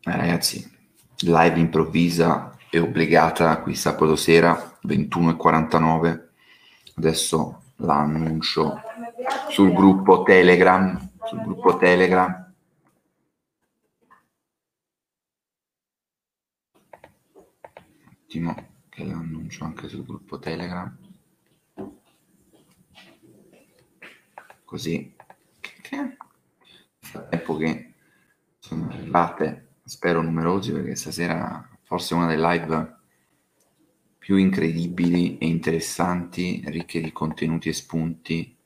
Eh, ragazzi, live improvvisa e obbligata qui sabato sera 21.49. Adesso l'annuncio sul gruppo Telegram. Sul gruppo Telegram. Un attimo che l'annuncio anche sul gruppo Telegram. Così. Nel frattempo che sono arrivate, spero numerosi, perché stasera forse una delle live più incredibili e interessanti, ricche di contenuti e spunti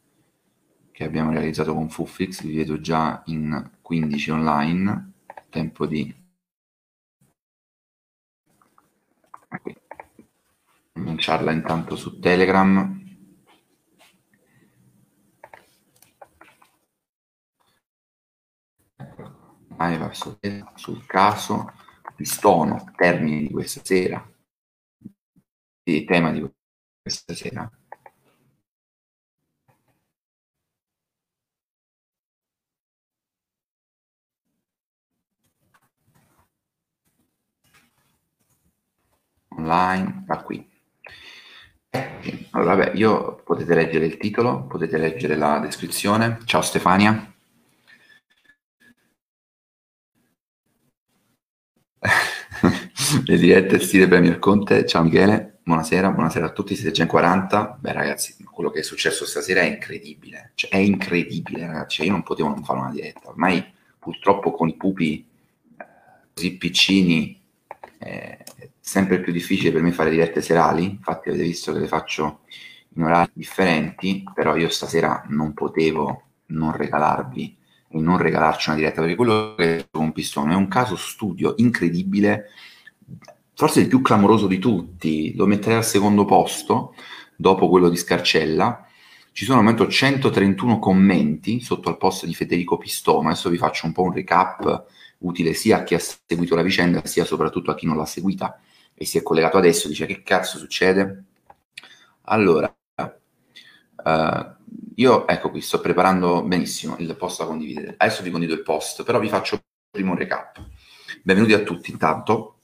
che abbiamo realizzato con Fuffix. Vi vedo già in 15 online. Tempo di annunciarla intanto su Telegram. Live sul caso, pistono, termini di questa sera, il tema di questa sera. Online, da qui. Allora, vabbè, io potete leggere il titolo, potete leggere la descrizione. Ciao Stefania. Le dirette stile Premier Conte. Ciao Michele, buonasera, buonasera a tutti. Siete già in 40. Beh, ragazzi, quello che è successo stasera è incredibile. Cioè, è incredibile, ragazzi. Io non potevo non fare una diretta. Ormai, purtroppo, con i pupi eh, così piccini, è sempre più difficile per me fare dirette serali. Infatti, avete visto che le faccio in orari differenti. Però io stasera non potevo non regalarvi e non regalarci una diretta perché quello che è con Pistone è un caso studio incredibile forse il più clamoroso di tutti, lo metterei al secondo posto, dopo quello di Scarcella. Ci sono al momento 131 commenti sotto al post di Federico Pistoma. Adesso vi faccio un po' un recap utile sia a chi ha seguito la vicenda, sia soprattutto a chi non l'ha seguita e si è collegato adesso. Dice che cazzo succede? Allora, uh, io ecco qui, sto preparando benissimo il post da condividere. Adesso vi condivido il post, però vi faccio prima un recap. Benvenuti a tutti intanto.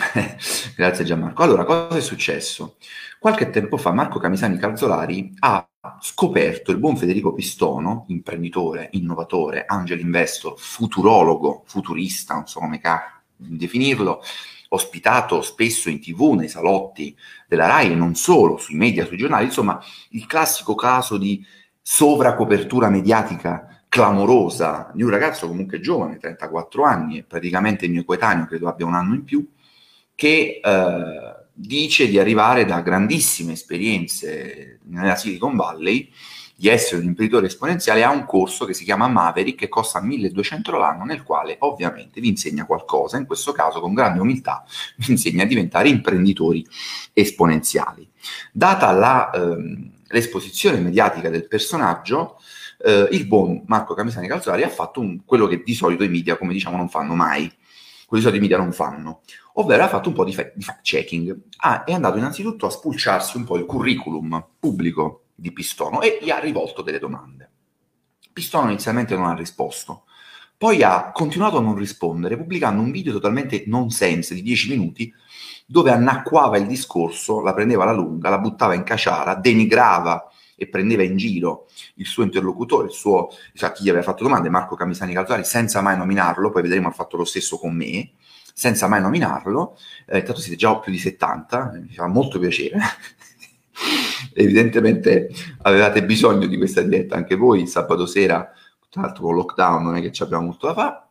Grazie Gianmarco. Allora, cosa è successo? Qualche tempo fa Marco Camisani Calzolari ha scoperto il buon Federico Pistono, imprenditore, innovatore, angel investor, futurologo, futurista, non so come definirlo, ospitato spesso in tv, nei salotti della RAI e non solo, sui media, sui giornali, insomma il classico caso di sovracopertura mediatica clamorosa di un ragazzo comunque giovane, 34 anni, praticamente il mio coetaneo, credo abbia un anno in più, che eh, dice di arrivare da grandissime esperienze nella Silicon Valley, di essere un imprenditore esponenziale, ha un corso che si chiama Maverick che costa 1200 l'anno, nel quale ovviamente vi insegna qualcosa, in questo caso con grande umiltà vi insegna a diventare imprenditori esponenziali. Data la, ehm, l'esposizione mediatica del personaggio, eh, il buon Marco Camisani Calzari ha fatto un, quello che di solito i media, come diciamo, non fanno mai, quello di solito i media non fanno, ovvero ha fatto un po' di, fa- di fact-checking. Ah, è andato innanzitutto a spulciarsi un po' il curriculum pubblico di Pistono e gli ha rivolto delle domande. Pistono inizialmente non ha risposto, poi ha continuato a non rispondere pubblicando un video totalmente nonsense di 10 minuti dove annacquava il discorso, la prendeva alla lunga, la buttava in caciara, denigrava e prendeva in giro il suo interlocutore, il suo, cioè chi gli aveva fatto domande, Marco Camisani Calzari, senza mai nominarlo, poi vedremo ha fatto lo stesso con me, senza mai nominarlo, eh, tanto siete già più di 70, mi fa molto piacere. Evidentemente avevate bisogno di questa diretta anche voi, sabato sera, tra l'altro con lockdown non è che ci abbiamo molto da fare.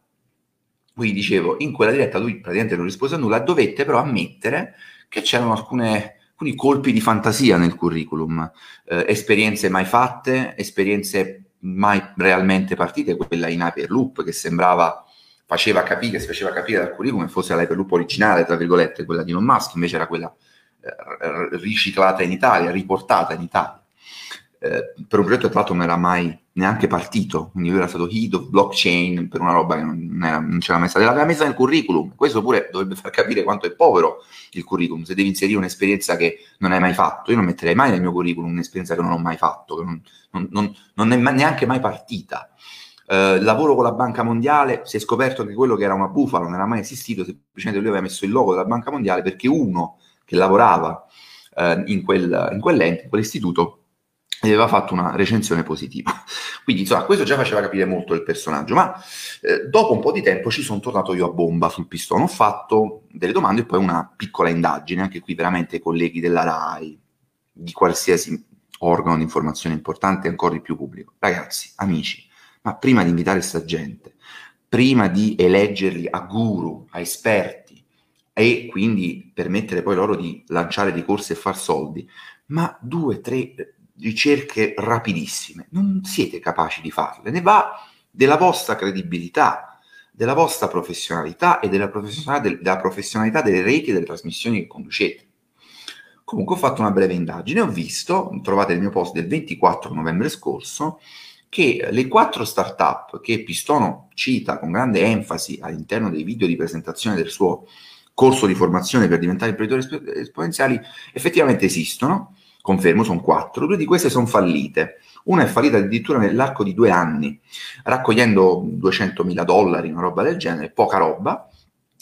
Quindi dicevo, in quella diretta lui praticamente non rispose a nulla, dovette però ammettere che c'erano alcune, alcuni colpi di fantasia nel curriculum, eh, esperienze mai fatte, esperienze mai realmente partite, quella in Hyperloop che sembrava faceva capire, si faceva capire dal curriculum che fosse la Hyperloop originale, tra virgolette, quella di Elon Musk, invece era quella eh, riciclata in Italia, riportata in Italia. Eh, per un progetto tra l'altro non era mai neanche partito, quindi lui era stato head of blockchain per una roba che non, era, non c'era mai stata, l'aveva messa nel curriculum, questo pure dovrebbe far capire quanto è povero il curriculum, se devi inserire un'esperienza che non hai mai fatto, io non metterei mai nel mio curriculum un'esperienza che non ho mai fatto, che non, non, non è neanche mai partita. Eh, lavoro con la Banca Mondiale, si è scoperto che quello che era una bufala non era mai esistito, semplicemente lui aveva messo il logo della Banca Mondiale perché uno che lavorava eh, in, quel, in quell'ente, in quell'istituto, aveva fatto una recensione positiva. Quindi, insomma, questo già faceva capire molto il personaggio, ma eh, dopo un po' di tempo ci sono tornato io a bomba sul pistone, ho fatto delle domande e poi una piccola indagine, anche qui veramente colleghi della RAI, di qualsiasi organo di informazione importante, ancora di più pubblico. Ragazzi, amici, ma prima di invitare questa gente, prima di eleggerli a guru, a esperti, e quindi permettere poi loro di lanciare dei corsi e far soldi, ma due, tre ricerche rapidissime, non siete capaci di farle, ne va della vostra credibilità, della vostra professionalità e della professionalità, della professionalità delle reti e delle trasmissioni che conducete. Comunque ho fatto una breve indagine, ho visto, trovate il mio post del 24 novembre scorso, che le quattro startup che Pistono cita con grande enfasi all'interno dei video di presentazione del suo corso di formazione per diventare imprenditori esponenziali effettivamente esistono confermo, sono quattro, due di queste sono fallite. Una è fallita addirittura nell'arco di due anni, raccogliendo 200.000 dollari, una roba del genere, poca roba.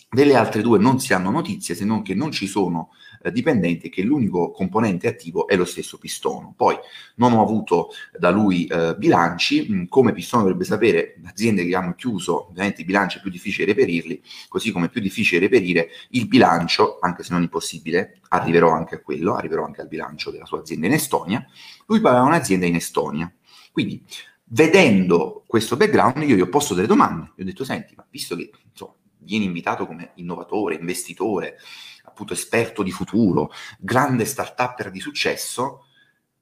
Delle altre due non si hanno notizie, se non che non ci sono eh, dipendenti e che l'unico componente attivo è lo stesso Pistono. Poi non ho avuto da lui eh, bilanci, mm, come Pistono dovrebbe sapere, aziende che hanno chiuso, ovviamente i bilanci è più difficile reperirli, così come è più difficile reperire il bilancio, anche se non impossibile, arriverò anche a quello, arriverò anche al bilancio della sua azienda in Estonia. Lui aveva un'azienda in Estonia. Quindi vedendo questo background io gli ho posto delle domande, gli ho detto senti, ma visto che insomma, vieni invitato come innovatore, investitore, appunto esperto di futuro, grande start-upper di successo,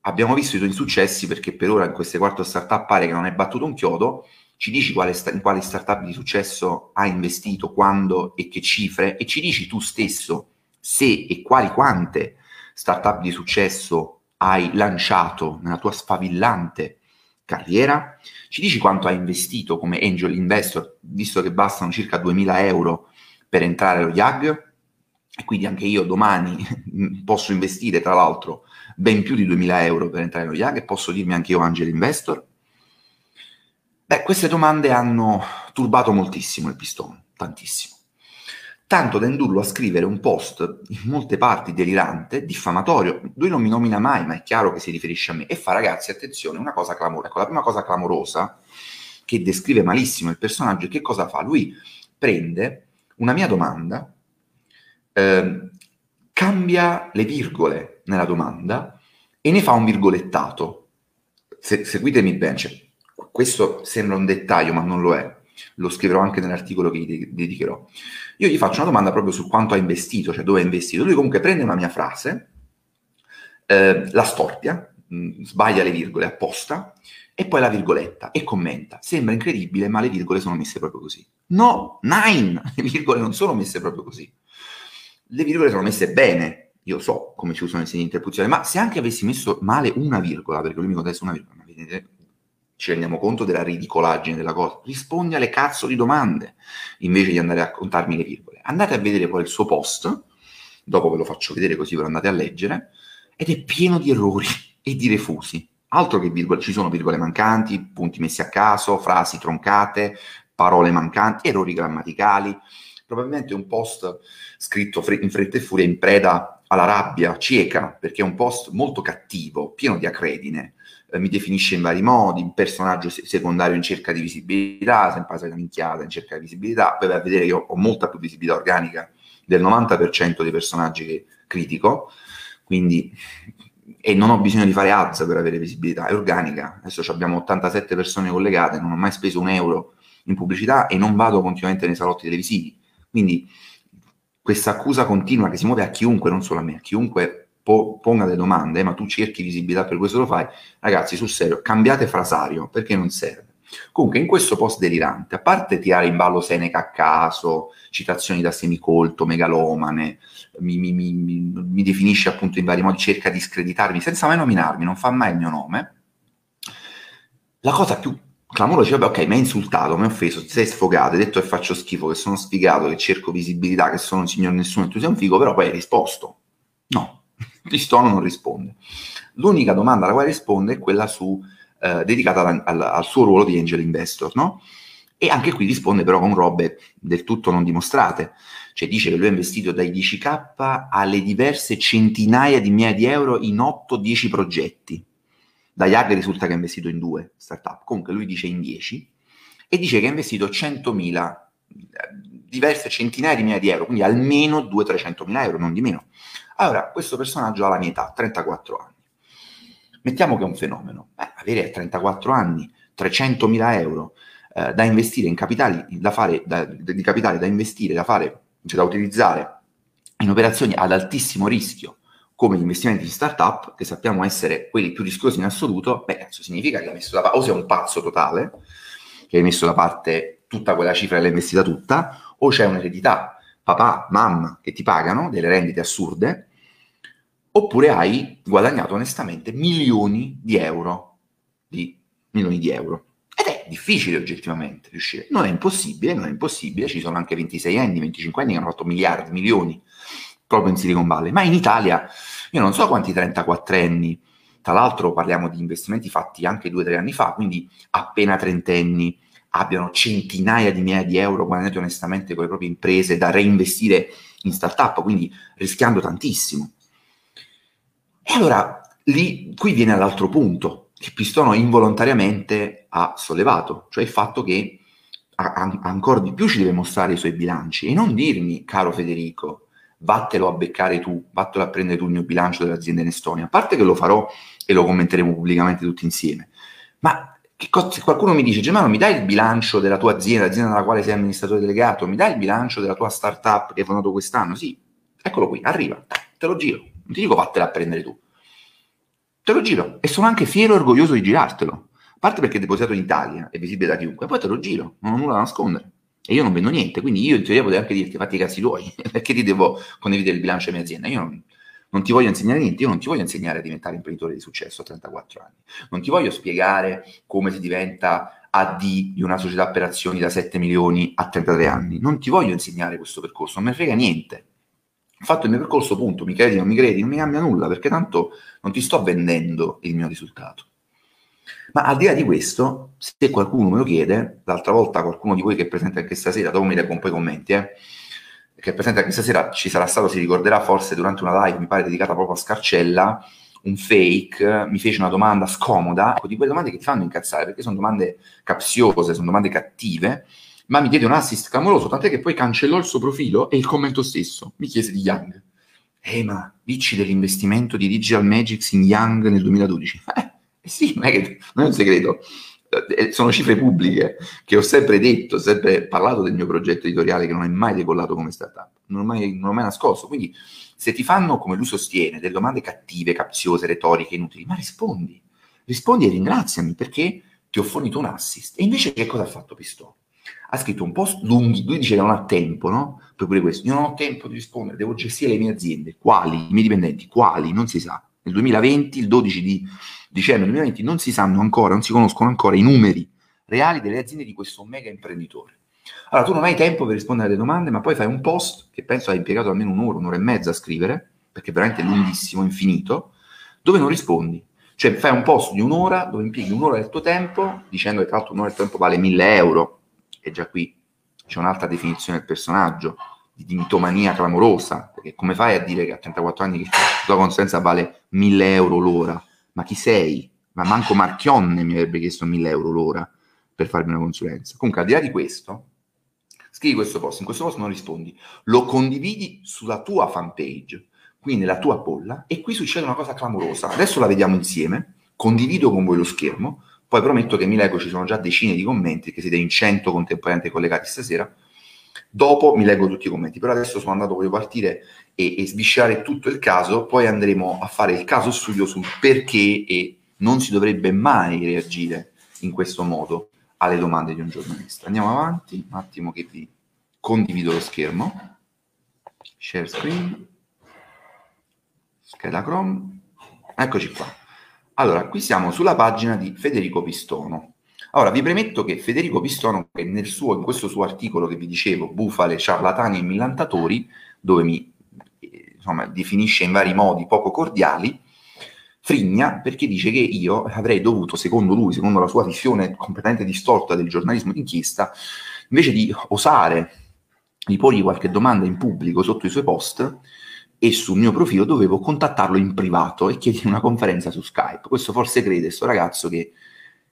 abbiamo visto i tuoi insuccessi perché per ora in queste quattro start-up pare che non hai battuto un chiodo, ci dici quale in quali start-up di successo hai investito, quando e che cifre, e ci dici tu stesso se e quali quante start-up di successo hai lanciato nella tua sfavillante carriera, ci dici quanto hai investito come angel investor, visto che bastano circa 2000 euro per entrare allo YAG, e quindi anche io domani posso investire, tra l'altro, ben più di 2000 euro per entrare allo YAG e posso dirmi anche io angel investor? Beh, queste domande hanno turbato moltissimo il pistone, tantissimo. Tanto da indurlo a scrivere un post in molte parti delirante, diffamatorio. Lui non mi nomina mai, ma è chiaro che si riferisce a me. E fa, ragazzi, attenzione, una cosa clamorosa. Ecco, la prima cosa clamorosa che descrive malissimo il personaggio, che cosa fa? Lui prende una mia domanda, eh, cambia le virgole nella domanda e ne fa un virgolettato. Se, seguitemi bene, cioè, questo sembra un dettaglio, ma non lo è. Lo scriverò anche nell'articolo che gli dedicherò. Io gli faccio una domanda proprio su quanto ha investito, cioè dove ha investito. Lui comunque prende una mia frase, eh, la storpia, mh, mm, sbaglia le virgole apposta, e poi la virgoletta e commenta. Sembra incredibile, ma le virgole sono messe proprio così. No, nine! Le virgole non sono messe proprio così le virgole sono messe bene, io so come si usano i segni di interpuzione, ma se anche avessi messo male una virgola, perché lui mi contesta una virgola, vedete, ci rendiamo conto della ridicolaggine della cosa, rispondi alle cazzo di domande, invece di andare a contarmi le virgole. Andate a vedere poi il suo post, dopo ve lo faccio vedere così ve lo andate a leggere, ed è pieno di errori e di refusi. Altro che virgole, ci sono virgole mancanti, punti messi a caso, frasi troncate, parole mancanti, errori grammaticali, probabilmente un post scritto in fretta e furia in preda alla rabbia cieca, perché è un post molto cattivo, pieno di acredine, eh, mi definisce in vari modi, un personaggio secondario in cerca di visibilità, sempre la minchiata in cerca di visibilità, poi vai a vedere che io ho molta più visibilità organica del 90% dei personaggi che critico, quindi e non ho bisogno di fare ads per avere visibilità, è organica. Adesso abbiamo 87 persone collegate, non ho mai speso un euro in pubblicità e non vado continuamente nei salotti televisivi. Quindi questa accusa continua che si muove a chiunque, non solo a me, a chiunque po- ponga delle domande, ma tu cerchi visibilità per questo lo fai, ragazzi, sul serio, cambiate frasario perché non serve. Comunque, in questo post delirante, a parte tirare in ballo Seneca a caso, citazioni da semicolto, megalomane, mi, mi, mi, mi, definisce appunto in vari modi, cerca di screditarmi senza mai nominarmi, non fa mai il mio nome. La cosa più clamoroso dice, vabbè, ok, mi hai insultato, mi hai offeso, ti sei sfogato, hai detto che faccio schifo, che sono sfigato, che cerco visibilità, che sono un signor nessuno e tu sei un figo, però poi hai risposto. No, Pistono non risponde. L'unica domanda alla quale risponde è quella su eh, dedicata al, al, al, suo ruolo di angel investor, no? E anche qui risponde però con robe del tutto non dimostrate. Cioè dice che lui ha investito dai 10k alle diverse centinaia di migliaia di euro in 8-10 progetti. Da Yag risulta che ha investito in due startup, comunque lui dice in 10 e dice che ha investito 100.000, diverse centinaia di migliaia di euro, quindi almeno 200-300 mila euro, non di meno. Allora, questo personaggio ha la mia età, 34 anni. Mettiamo che è un fenomeno. Eh, avere 34 anni, 300 mila euro eh, da investire in capitali, da fare, da, di capitali da investire, da fare, cioè da utilizzare in operazioni ad altissimo rischio, come gli investimenti in startup, che sappiamo essere quelli più rischiosi in assoluto, beh, questo significa che hai messo da parte, o sei un pazzo totale, che hai messo da parte tutta quella cifra e l'hai investita tutta, o c'è un'eredità, papà, mamma, che ti pagano delle rendite assurde, oppure hai guadagnato onestamente milioni di euro, di milioni di euro. Ed è difficile oggettivamente riuscire. Non è impossibile, non è impossibile, ci sono anche 26 anni, 25 anni che hanno fatto miliardi, milioni, proprio in Silicon Valley. Ma in Italia, io non so quanti 34 anni, tra l'altro parliamo di investimenti fatti anche due o tre anni fa, quindi appena trentenni, abbiano centinaia di migliaia di euro guadagnati onestamente con le proprie imprese da reinvestire in startup, quindi rischiando tantissimo. E allora lì, qui viene all'altro punto che Pistono involontariamente ha sollevato, cioè il fatto che a- a- ancora di più ci deve mostrare i suoi bilanci e non dirmi, caro Federico, vattelo a beccare tu, vattelo a prendere tu il mio bilancio dell'azienda in Estonia, a parte che lo farò e lo commenteremo pubblicamente tutti insieme, ma cosa, se qualcuno mi dice, Germano, mi dai il bilancio della tua azienda, l'azienda nella quale sei amministratore delegato, mi dai il bilancio della tua startup che hai fondato quest'anno? Sì, eccolo qui, arriva, te lo giro, non ti dico vattela a prendere tu, te lo giro e sono anche fiero e orgoglioso di girartelo, a parte perché è depositato in Italia, è visibile da chiunque, poi te lo giro, non ho nulla da nascondere. E io non vendo niente, quindi io in teoria potrei anche dirti fatti i cazzi tuoi, perché ti devo condividere il bilancio della mia azienda? Io non, non ti voglio insegnare niente, io non ti voglio insegnare a diventare imprenditore di successo a 34 anni, non ti voglio spiegare come si diventa AD di una società per azioni da 7 milioni a 33 anni, non ti voglio insegnare questo percorso, non ne frega niente. Ho fatto il mio percorso, punto, mi credi, non mi credi, non mi cambia nulla, perché tanto non ti sto vendendo il mio risultato. Ma al di là di questo, se qualcuno me lo chiede, l'altra volta qualcuno di voi che è presente anche stasera, dopo mi leggo un po' i commenti, eh, che è presente anche stasera, ci sarà stato, si ricorderà forse durante una live, mi pare dedicata proprio a Scarcella, un fake, mi fece una domanda scomoda, ecco, di quelle domande che ti fanno incazzare, perché sono domande capziose, sono domande cattive, ma mi diede un assist clamoroso, tant'è che poi cancellò il suo profilo e il commento stesso, mi chiese di Young. Eh, ma dici dell'investimento di Digital Magics in Young nel 2012? Eh, sì, non è, che, non è un segreto. Eh, sono cifre pubbliche che ho sempre detto, sempre parlato del mio progetto editoriale che non è mai decollato come startup, non ho mai, non ho mai nascosto. Quindi se ti fanno, come lui sostiene, delle domande cattive, capziose, retoriche, inutili, ma rispondi, rispondi e ringraziami perché ti ho fornito un assist. E invece che cosa ha fatto Pistone? Ha scritto un post lunghi, lui dice che non ha tempo, no? Poi pure questo, io non ho tempo di rispondere, devo gestire le mie aziende. Quali? I miei dipendenti? Quali? Non si sa. Nel 2020, il 12 di dicembre 2020 non si sanno ancora, non si conoscono ancora i numeri reali delle aziende di questo mega imprenditore. Allora, tu non hai tempo per rispondere alle domande, ma poi fai un post che penso hai impiegato almeno un'ora, un'ora e mezza a scrivere, perché è veramente lunghissimo, infinito, dove non rispondi. Cioè fai un post di un'ora dove impieghi un'ora del tuo tempo, dicendo che tra l'altro un'ora del tempo vale 1000 euro, e già qui c'è un'altra definizione del personaggio, di mitomania clamorosa, perché come fai a dire che a 34 anni la tua consulenza vale 1000 euro l'ora? Ma chi sei? Ma manco Marchionne mi avrebbe chiesto 1000 euro l'ora per farmi una consulenza. Comunque, al di là di questo, scrivi questo post, in questo post non rispondi, lo condividi sulla tua fanpage, quindi nella tua bolla, e qui succede una cosa clamorosa. Adesso la vediamo insieme, condivido con voi lo schermo, poi prometto che mi leggo, ci sono già decine di commenti, che siete in 100 contemporaneamente collegati stasera, Dopo mi leggo tutti i commenti, però adesso sono andato, voglio partire e, e svisciare tutto il caso, poi andremo a fare il caso studio sul perché e non si dovrebbe mai reagire in questo modo alle domande di un giornalista. Andiamo avanti, un attimo che vi condivido lo schermo. Share screen. Scheda Chrome. Eccoci qua. Allora, qui siamo sulla pagina di Federico Pistono. Ora, vi premetto che Federico Pistono, nel suo, in questo suo articolo che vi dicevo, Bufale, ciarlatani e millantatori, dove mi insomma, definisce in vari modi poco cordiali, frigna perché dice che io avrei dovuto, secondo lui, secondo la sua visione completamente distorta del giornalismo d'inchiesta, invece di osare di porgli qualche domanda in pubblico sotto i suoi post e sul mio profilo dovevo contattarlo in privato e chiedergli una conferenza su Skype. Questo forse crede questo ragazzo che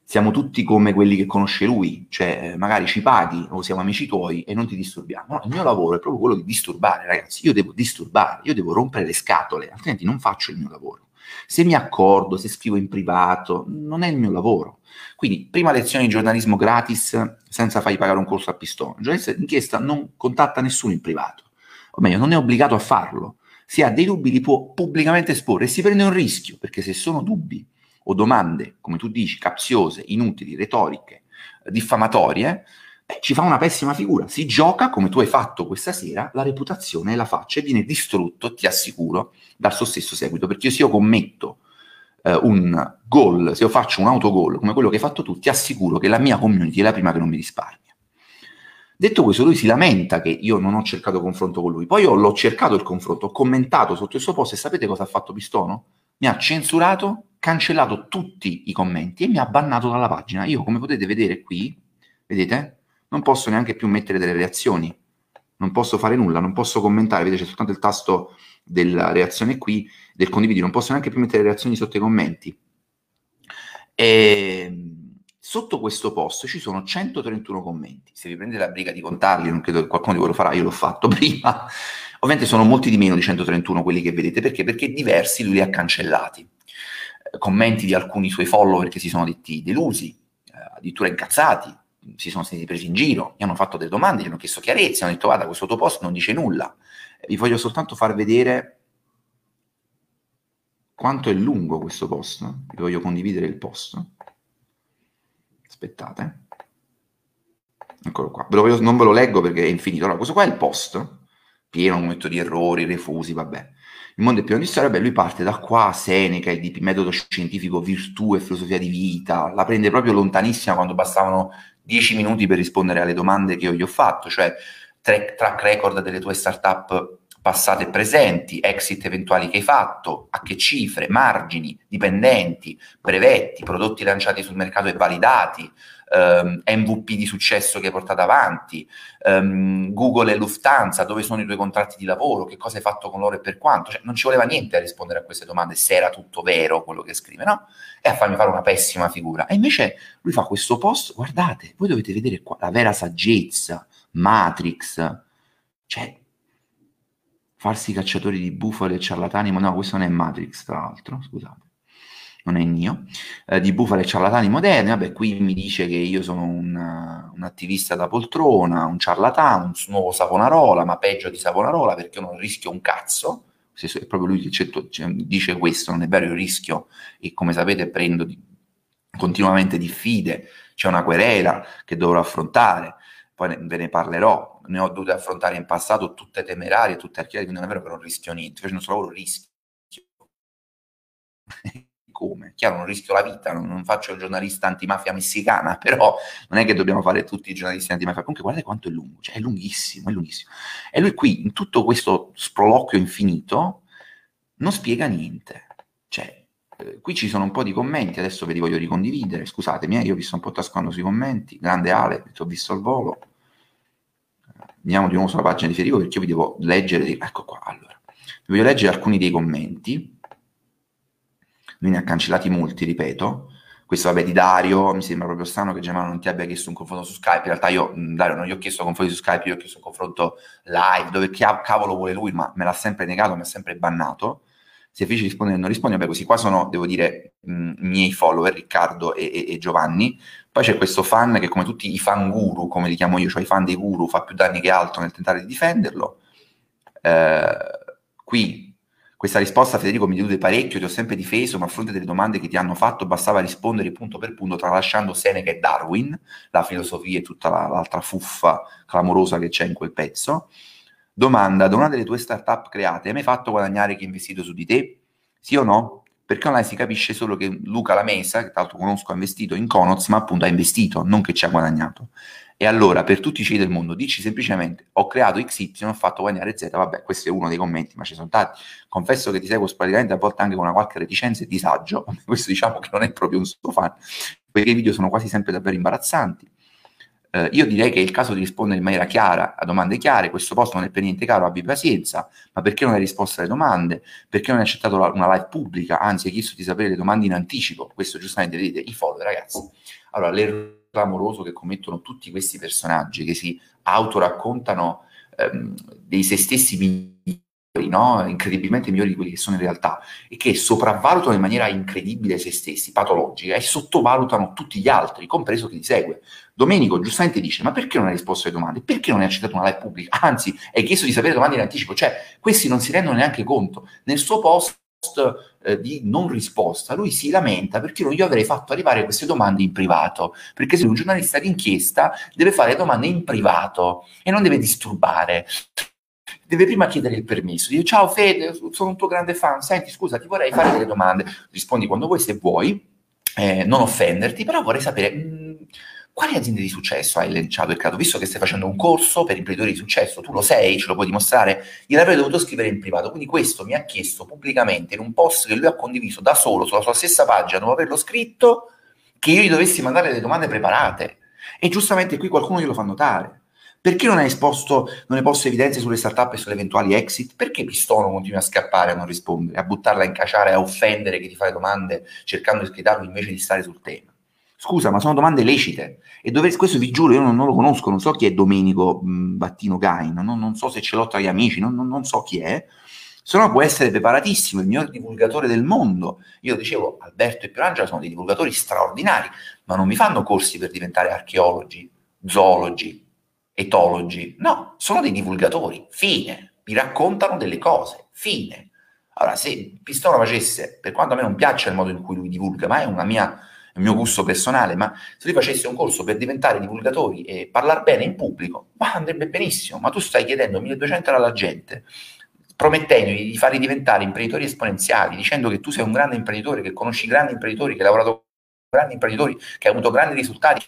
siamo tutti come quelli che conosce lui, cioè magari ci paghi o siamo amici tuoi e non ti disturbiamo. No, il mio lavoro è proprio quello di disturbare, ragazzi. Io devo disturbare, io devo rompere le scatole, altrimenti non faccio il mio lavoro. Se mi accordo, se scrivo in privato, non è il mio lavoro. Quindi, prima lezione di giornalismo gratis senza fargli pagare un corso a pistone. Il giornalista d'inchiesta non contatta nessuno in privato, o meglio, non è obbligato a farlo. Se ha dei dubbi li può pubblicamente esporre e si prende un rischio, perché se sono dubbi o domande, come tu dici, capziose, inutili, retoriche, diffamatorie, beh, ci fa una pessima figura. Si gioca, come tu hai fatto questa sera, la reputazione e la faccia e viene distrutto, ti assicuro, dal suo stesso seguito. Perché se io commetto eh, un gol, se io faccio un autogol come quello che hai fatto tu, ti assicuro che la mia community è la prima che non mi risparmia. Detto questo, lui si lamenta che io non ho cercato confronto con lui. Poi io l'ho cercato il confronto, ho commentato sotto il suo post e sapete cosa ha fatto Pistono? Mi ha censurato, cancellato tutti i commenti e mi ha bannato dalla pagina. Io, come potete vedere qui, vedete? non posso neanche più mettere delle reazioni, non posso fare nulla, non posso commentare, vedete c'è soltanto il tasto della reazione qui, del condividere, non posso neanche più mettere reazioni sotto i commenti. E sotto questo post ci sono 131 commenti, se vi prendete la briga di contarli, non credo che qualcuno di voi lo farà, io l'ho fatto prima, ovviamente sono molti di meno di 131 quelli che vedete, perché? Perché diversi lui li ha cancellati. Commenti di alcuni suoi follower che si sono detti delusi, eh, addirittura incazzati, si sono stati presi in giro, gli hanno fatto delle domande, gli hanno chiesto chiarezza, hanno detto guarda questo tuo post non dice nulla. Vi voglio soltanto far vedere quanto è lungo questo post. Vi voglio condividere il post. Aspettate. Eccolo qua. Ve voglio, non ve lo leggo perché è infinito. Allora, questo qua è il post, pieno un momento di errori, refusi, vabbè. Il mondo è pieno di storie, beh, lui parte da qua, Seneca, il DP metodo scientifico, virtù e filosofia di vita, la prende proprio lontanissima quando bastavano 10 minuti per rispondere alle domande che io gli ho fatto, cioè track record delle tue startup passate e presenti, exit eventuali che hai fatto, a che cifre, margini, dipendenti, brevetti, prodotti lanciati sul mercato e validati, ehm, MVP di successo che hai portato avanti, um, Google e Lufthansa, dove sono i tuoi contratti di lavoro, che cosa hai fatto con loro e per quanto. Cioè, non ci voleva niente a rispondere a queste domande se era tutto vero quello che scrive, no? E a farmi fare una pessima figura. E invece lui fa questo post, guardate, voi dovete vedere qua la vera saggezza, Matrix, cioè farsi cacciatori di bufale e ciarlatani, ma no, questo non è Matrix, tra l'altro, scusate non è mio, eh, di bufale ciarlatani moderni. Vabbè, qui mi dice che io sono un, un, attivista da poltrona, un ciarlatano, un nuovo Savonarola, ma peggio di Savonarola perché io non rischio un cazzo. Se è proprio lui che dice questo, non è vero, io rischio e come sapete prendo di, continuamente diffide, c'è una querela che dovrò affrontare, poi ve ne parlerò, ne ho dovute affrontare in passato tutte temerarie, tutte archiviate, quindi non è vero che non rischio niente, facendo il suo lavoro rischio come. Chiaro, non rischio la vita, non, non, faccio il giornalista antimafia messicana, però non è che dobbiamo fare tutti i giornalisti antimafia. Comunque guardate quanto è lungo, cioè è lunghissimo, è lunghissimo. E lui qui, in tutto questo sproloquio infinito, non spiega niente. Cioè, eh, qui ci sono un po' di commenti, adesso ve li voglio ricondividere, scusatemi, eh, io vi sto un po' tascando sui commenti, grande Ale, ti ho visto al volo. Andiamo di nuovo sulla pagina di Federico perché io vi devo leggere, ecco qua, allora, vi voglio leggere alcuni dei commenti lui ne ha cancellati molti, ripeto. Questo vabbè di Dario, mi sembra proprio strano che Gemma non ti abbia chiesto un confronto su Skype. In realtà io, Dario, non gli ho chiesto confronti su Skype, io ho chiesto un confronto live, dove cavolo vuole lui, ma me l'ha sempre negato, mi ha sempre bannato. Se fece rispondere non risponde, vabbè così qua sono, devo dire, mh, miei follower, Riccardo e, e, e, Giovanni. Poi c'è questo fan che come tutti i fan guru, come li chiamo io, cioè i fan dei guru, fa più danni che altro nel tentare di difenderlo. Eh, qui questa risposta, Federico, mi delude parecchio, ti ho sempre difeso, ma a fronte delle domande che ti hanno fatto bastava rispondere punto per punto, tralasciando Seneca e Darwin, la filosofia e tutta la, l'altra fuffa clamorosa che c'è in quel pezzo. Domanda, da una delle tue startup create, hai mai fatto guadagnare chi ha investito su di te? Sì o no? Perché online si capisce solo che Luca Lamesa, che tra l'altro conosco, ha investito in Conoz, ma appunto ha investito, non che ci ha guadagnato. E allora, per tutti i cieli del mondo, dici semplicemente ho creato XY, ho fatto guadagnare Z, vabbè, questo è uno dei commenti, ma ci sono tanti. Confesso che ti seguo praticamente a volte anche con una qualche reticenza e disagio, questo diciamo che non è proprio un suo fan, perché i video sono quasi sempre davvero imbarazzanti. Eh, io direi che è il caso di rispondere in maniera chiara a domande chiare, questo posto non è per niente caro, abbi pazienza, ma perché non hai risposto alle domande? Perché non hai accettato la, una live pubblica? Anzi, hai chiesto di sapere le domande in anticipo, questo giustamente vedete, i follower ragazzi. Allora, l'errore clamoroso che commettono tutti questi personaggi che si autoraccontano ehm, dei se stessi migliori, no? incredibilmente migliori di quelli che sono in realtà, e che sopravvalutano in maniera incredibile se stessi, patologica, e sottovalutano tutti gli altri, compreso chi li segue. Domenico giustamente dice: Ma perché non hai risposto alle domande? Perché non hai accettato una live pubblica? Anzi, hai chiesto di sapere domande in anticipo. Cioè, questi non si rendono neanche conto. Nel suo post eh, di non risposta, lui si lamenta perché non gli avrei fatto arrivare queste domande in privato, perché se un giornalista d'inchiesta deve fare domande in privato e non deve disturbare. Deve prima chiedere il permesso, dire ciao Fede, sono un tuo grande fan, senti scusa, ti vorrei fare delle domande, rispondi quando vuoi se vuoi, eh, non offenderti, però vorrei sapere... Quali aziende di successo hai lanciato e creato? Visto che stai facendo un corso per imprenditori di successo, tu lo sei, ce lo puoi dimostrare, gliel'avrei dovuto scrivere in privato. Quindi questo mi ha chiesto pubblicamente in un post che lui ha condiviso da solo sulla sua stessa pagina, dopo averlo scritto, che io gli dovessi mandare delle domande preparate. E giustamente qui qualcuno glielo fa notare. Perché non hai esposto, non hai posto evidenze sulle startup e sulle eventuali exit? Perché Pistono continua a scappare, a non rispondere, a buttarla in caciare, a offendere chi ti fa le domande cercando di scridarlo invece di stare sul tema? Scusa, ma sono domande lecite. E dove, questo vi giuro, io non, non, lo conosco, non so chi è Domenico mh, Battino Gain, non, non, so se ce l'ho tra gli amici, non, non so chi è. Se no può essere preparatissimo, il miglior divulgatore del mondo. Io dicevo, Alberto e Piorangela sono dei divulgatori straordinari, ma non mi fanno corsi per diventare archeologi, zoologi, etologi. No, sono dei divulgatori, fine. Mi raccontano delle cose, fine. Allora, se Pistola facesse, per quanto a me non piaccia il modo in cui lui divulga, ma è una mia il mio gusto personale, ma se tu facessi un corso per diventare divulgatori e parlare bene in pubblico, ma andrebbe benissimo, ma tu stai chiedendo 1200 euro alla gente, promettendogli di farli diventare imprenditori esponenziali, dicendo che tu sei un grande imprenditore, che conosci grandi imprenditori, che hai lavorato con grandi imprenditori, che hai avuto grandi risultati, che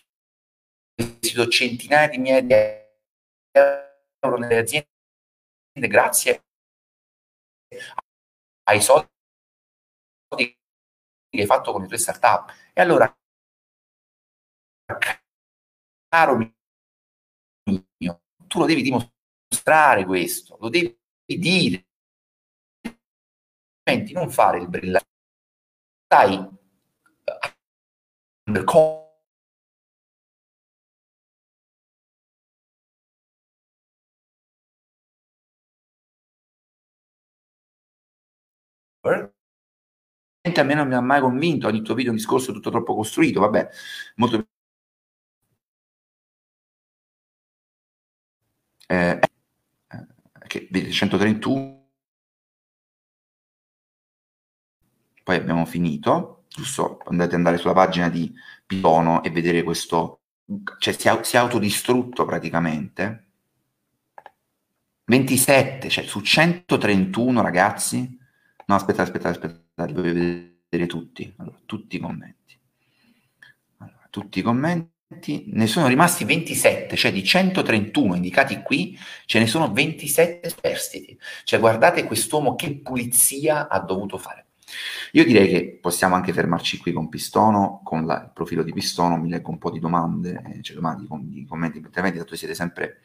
hai investito centinaia di migliaia di euro nelle aziende grazie ai soldi che hai fatto con le tue startup. E allora, caro mio, tu lo devi dimostrare questo, lo devi dire. Non fare il brillante. Stai undercover a me non mi ha mai convinto, ogni tuo video è un discorso tutto troppo costruito, vabbè, molto... Eh, eh che, vedete, 131, poi abbiamo finito, giusto, andate ad andare sulla pagina di Pilono e vedere questo, cioè si è, si è autodistrutto praticamente, 27, cioè su 131 ragazzi, no aspetta, aspetta, aspetta, voglio vedere tutti. Allora, tutti i commenti. Allora, tutti i commenti. Ne sono rimasti 27, cioè di 131 indicati qui, ce ne sono 27 superstiti. Cioè guardate quest'uomo che pulizia ha dovuto fare. Io direi che possiamo anche fermarci qui con Pistono, con la, il profilo di Pistono, mi leggo un po' di domande, eh, cioè domande, di commenti, interventi, dato che siete sempre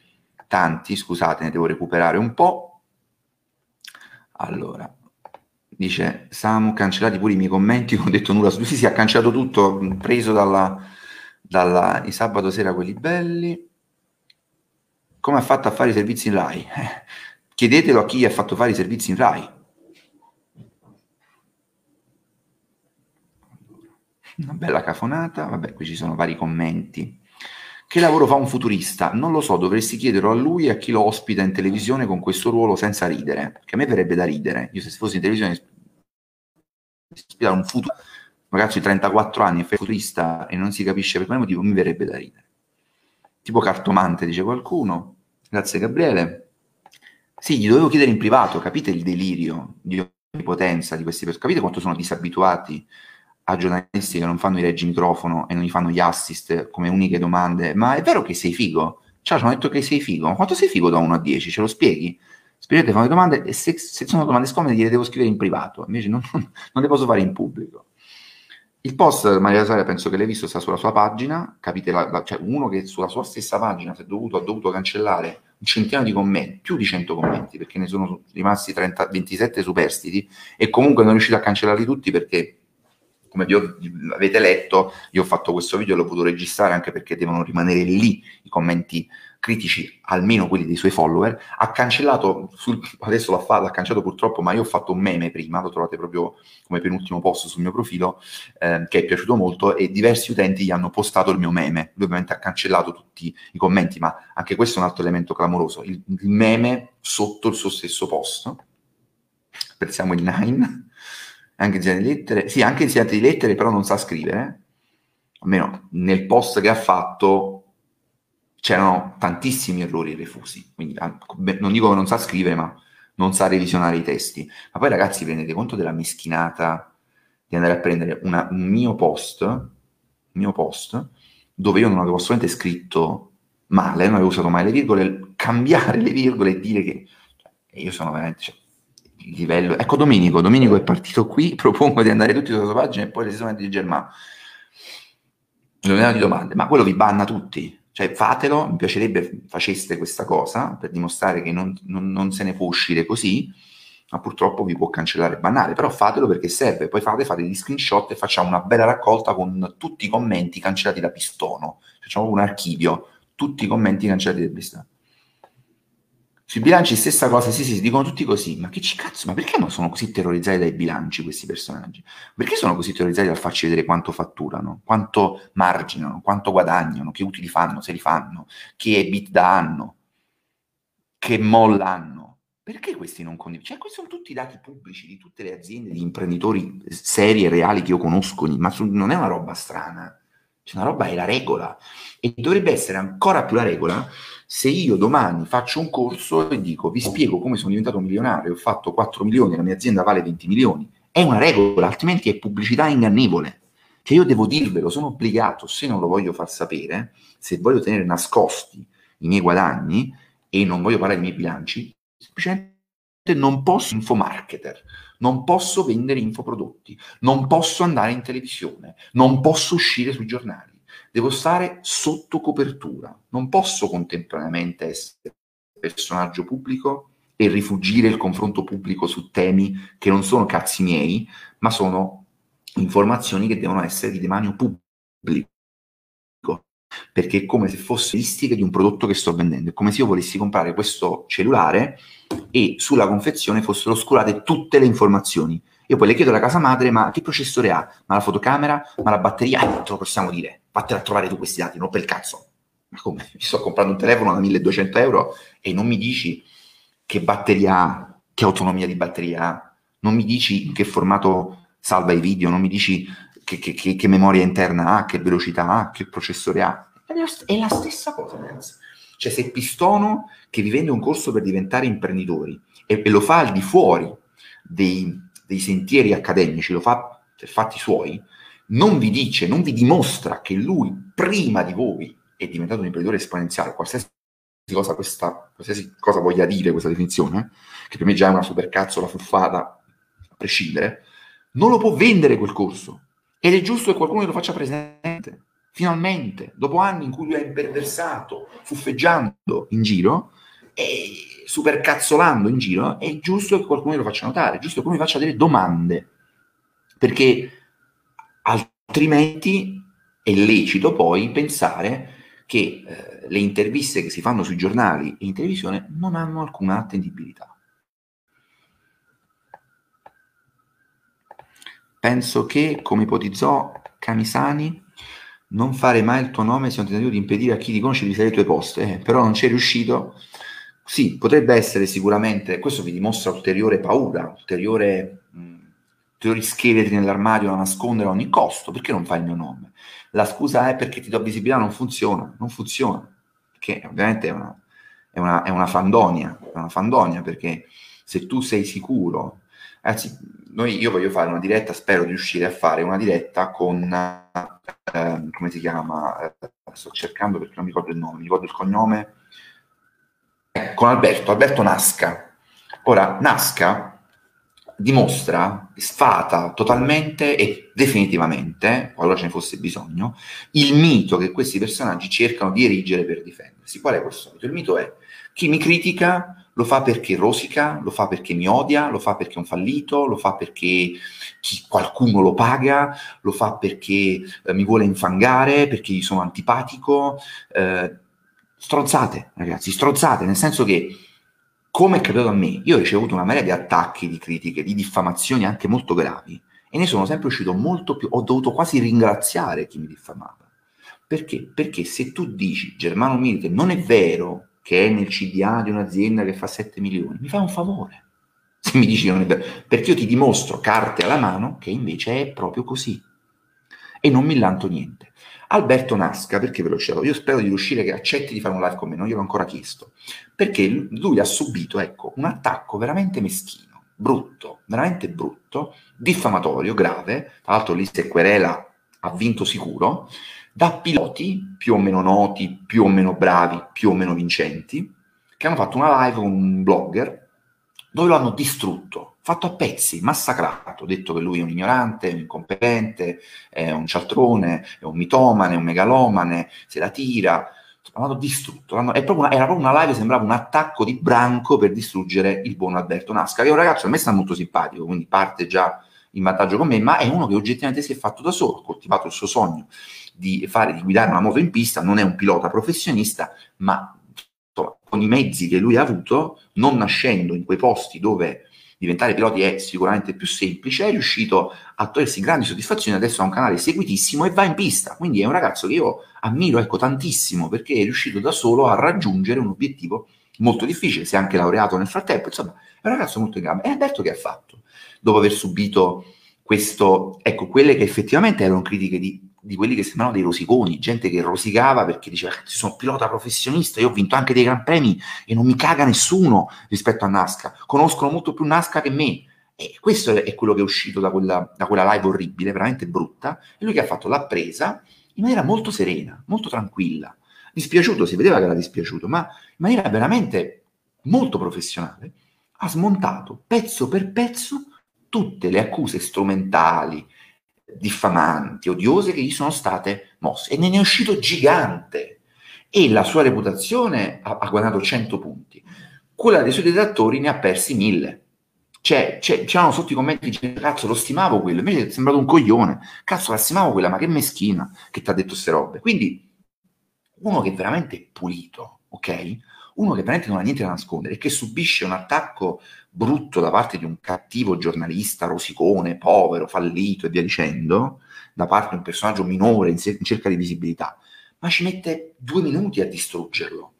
tanti, scusate, ne devo recuperare un po'. Allora, dice Samu, cancellati pure i miei commenti, non ho detto nulla su sì, sì, ha cancellato tutto, preso dalla, dalla, di sabato sera quelli belli. Come ha fatto a fare i servizi in RAI? Chiedetelo a chi ha fatto fare i servizi in RAI. Una bella cafonata, vabbè, qui ci sono vari commenti. Che lavoro fa un futurista? Non lo so, dovresti chiederlo a lui e a chi lo ospita in televisione con questo ruolo senza ridere, che a me verrebbe da ridere. Io se fossi in televisione spiegare un futuro, un ragazzo di 34 anni è futurista e non si capisce per quale motivo, mi verrebbe da ridere. Tipo cartomante, dice qualcuno. Grazie Gabriele. Sì, gli dovevo chiedere in privato, capite il delirio di onnipotenza di questi persone? Capite quanto sono disabituati a giornalisti che non fanno i reggi microfono e non gli fanno gli assist come uniche domande, ma è vero che sei figo? Ciao, ci hanno detto che sei figo, ma quanto sei figo da 1 a 10? Ce lo spieghi? Fanno le domande e se, se, sono domande scomode gliele devo scrivere in privato, invece non, non, non le posso fare in pubblico. Il post Maria Rosaria penso che l'hai visto, sta sulla sua pagina, capite, la, la, cioè uno che sulla sua stessa pagina dovuto, ha dovuto cancellare un centinaio di commenti, più di 100 commenti, perché ne sono rimasti 30, 27 superstiti e comunque non è riuscito a cancellarli tutti perché come vi ho, avete letto, io ho fatto questo video e l'ho potuto registrare anche perché devono rimanere lì i commenti critici, almeno quelli dei suoi follower, ha cancellato, sul, adesso l'ha, fatto, l'ha cancellato purtroppo, ma io ho fatto un meme prima, lo trovate proprio come penultimo post sul mio profilo, eh, che è piaciuto molto e diversi utenti gli hanno postato il mio meme, lui ovviamente ha cancellato tutti i commenti, ma anche questo è un altro elemento clamoroso, il, il meme sotto il suo stesso post, pensiamo il 9, anche insegnante di lettere, sì, anche insegnante di lettere, però non sa scrivere, almeno nel post che ha fatto c'erano tantissimi errori refusi, quindi non dico che non sa scrivere, ma non sa revisionare i testi. Ma poi ragazzi, prendete conto della meschinata di andare a prendere una, un mio post, un mio post, dove io non avevo assolutamente scritto male, non avevo usato mai le virgole, cambiare le virgole e dire che cioè, io sono veramente... Cioè, il livello... Ecco Domenico, Domenico è partito qui, propongo di andare tutti sulla sua pagina e poi le di Germano. Non di domande, ma quello vi banna tutti cioè fatelo, mi piacerebbe faceste questa cosa per dimostrare che non, non, non se ne può uscire così, ma purtroppo vi può cancellare banale, però fatelo perché serve, poi fate, fate gli screenshot e facciamo una bella raccolta con tutti i commenti cancellati da Pistono, facciamo un archivio, tutti i commenti cancellati da Pistono. Sui bilanci stessa cosa, sì, sì, si dicono tutti così, ma che ci cazzo, ma perché non sono così terrorizzati dai bilanci questi personaggi? Perché sono così terrorizzati dal farci vedere quanto fatturano, quanto marginano, quanto guadagnano, che utili fanno, se li fanno, che EBITDA hanno, che molla hanno? Perché questi non condividono? Cioè, questi sono tutti dati pubblici di tutte le aziende, di imprenditori seri e reali che io conosco, ma non è una roba strana, cioè una roba è la regola. E dovrebbe essere ancora più la regola se io domani faccio un corso e dico vi spiego come sono diventato milionario, ho fatto 4 milioni, la mia azienda vale 20 milioni, è una regola, altrimenti è pubblicità ingannevole. Che io devo dirvelo, sono obbligato, se non lo voglio far sapere, se voglio tenere nascosti i miei guadagni e non voglio parlare dei miei bilanci, semplicemente non posso infomarketer, non posso vendere infoprodotti, non posso andare in televisione, non posso uscire sui giornali devo stare sotto copertura, non posso contemporaneamente essere personaggio pubblico e rifugire il confronto pubblico su temi che non sono cazzi miei, ma sono informazioni che devono essere di demanio pubblico. Perché è come se fosse listica di un prodotto che sto vendendo, è come se io volessi comprare questo cellulare e sulla confezione fossero oscurate tutte le informazioni. Io poi le chiedo alla casa madre, ma che processore ha? Ma la fotocamera? Ma la batteria? Eh, te lo possiamo dire. Vattene a trovare tu questi dati, non per il cazzo. Ma come? Mi sto comprando un telefono da 1200 euro e non mi dici che batteria ha, che autonomia di batteria ha, non mi dici in che formato salva i video, non mi dici che, che, che, che memoria interna ha, che velocità ha, che processore ha. È la stessa cosa, ragazzi. Cioè, se Pistono, che vi vende un corso per diventare imprenditori, e, e lo fa al di fuori dei, dei sentieri accademici, lo fa per fatti suoi, non vi dice, non vi dimostra che lui prima di voi è diventato un imprenditore esponenziale, qualsiasi cosa, questa, qualsiasi cosa voglia dire questa definizione, che per me già è una supercazzola fuffata, a prescindere, non lo può vendere quel corso. Ed è giusto che qualcuno lo faccia presente. Finalmente, dopo anni in cui lui è imperversato, fuffeggiando in giro, e supercazzolando in giro, è giusto che qualcuno lo faccia notare, è giusto che qualcuno mi faccia delle domande, perché altrimenti è lecito poi pensare che eh, le interviste che si fanno sui giornali e in televisione non hanno alcuna attendibilità. Penso che, come ipotizzò Camisani, non fare mai il tuo nome sia un tentativo di impedire a chi ti conosce di fare le tue poste, eh, però non ci è riuscito sì, potrebbe essere sicuramente, questo vi dimostra ulteriore paura, ulteriore, mh, ulteriori scheletri nell'armadio da nascondere a ogni costo, perché non fai il mio nome? La scusa è perché ti do visibilità, non funziona, non funziona, che ovviamente è una, è una, è una fandonia, è una fandonia perché se tu sei sicuro Anzi, noi, io voglio fare una diretta, spero di riuscire a fare una diretta con, eh, come si chiama, eh, sto cercando perché non mi ricordo il nome, mi ricordo il cognome, eh, con Alberto, Alberto Nasca. Ora, Nasca dimostra, sfata totalmente e definitivamente, qualora ce ne fosse bisogno, il mito che questi personaggi cercano di erigere per difendersi. Qual è questo mito? Il mito è chi mi critica lo fa perché rosica, lo fa perché mi odia, lo fa perché è un fallito, lo fa perché qualcuno lo paga, lo fa perché eh, mi vuole infangare, perché gli sono antipatico. Eh, stronzate, ragazzi, stronzate, nel senso che come è capitato a me, io ho ricevuto una marea di attacchi, di critiche, di diffamazioni anche molto gravi e ne sono sempre uscito molto più, ho dovuto quasi ringraziare chi mi diffamava. Perché? Perché se tu dici Germano Milite non è vero che è nel CDA di un'azienda che fa 7 milioni, mi fai un favore. Se mi dici non è vero, perché io ti dimostro carte alla mano che invece è proprio così. E non mi lanto niente. Alberto Nasca, perché ve lo cito? Io spero di riuscire che accetti di fare un live con me, non gliel'ho ancora chiesto, perché lui ha subito, ecco, un attacco veramente meschino, brutto, veramente brutto, diffamatorio, grave, tra l'altro lì se querela ha vinto sicuro, da piloti più o meno noti, più o meno bravi, più o meno vincenti, che hanno fatto una live con un blogger dove lo hanno distrutto, fatto a pezzi, massacrato, detto che lui è un ignorante, un incompetente, è un cialtrone, è un mitomane, un megalomane, se la tira, l'hanno distrutto. L'hanno, proprio una, era proprio una live, sembrava un attacco di branco per distruggere il buon Alberto Nasca, che è un ragazzo a me sta molto simpatico, quindi parte già in vantaggio con me, ma è uno che oggettivamente si è fatto da solo, ha coltivato il suo sogno di fare, di guidare una moto in pista, non è un pilota professionista, ma con i mezzi che lui ha avuto, non nascendo in quei posti dove diventare piloti è sicuramente più semplice, è riuscito a togliersi grandi soddisfazioni, adesso ha un canale seguitissimo e va in pista, quindi è un ragazzo che io ammiro ecco, tantissimo perché è riuscito da solo a raggiungere un obiettivo molto difficile, si è anche laureato nel frattempo, insomma è un ragazzo molto in gamba. E Alberto che ha fatto? Dopo aver subito questo, ecco, quelle che effettivamente erano critiche di di quelli che sembravano dei rosiconi, gente che rosicava perché diceva che sono pilota professionista, io ho vinto anche dei gran premi e non mi caga nessuno rispetto a Nasca, conoscono molto più Nasca che me. E questo è quello che è uscito da quella, da quella live orribile, veramente brutta, e lui che ha fatto l'ha presa in maniera molto serena, molto tranquilla. Dispiaciuto, si vedeva che era dispiaciuto, ma in maniera veramente molto professionale, ha smontato pezzo per pezzo tutte le accuse strumentali, diffamanti, odiose che gli sono state mosse e ne è uscito gigante e la sua reputazione ha, ha guadagnato 100 punti, quella dei suoi detrattori ne ha persi 1000. Cioè, c'è, c'erano sotto i commenti cazzo lo stimavo quello, invece è sembrato un coglione, cazzo la stimavo quella, ma che meschina che ti ha detto queste robe. Quindi uno che è veramente pulito, ok? Uno che veramente non ha niente da nascondere e che subisce un attacco brutto da parte di un cattivo giornalista rosicone, povero, fallito e via dicendo, da parte di un personaggio minore in, in cerca di visibilità, ma ci mette due minuti a distruggerlo,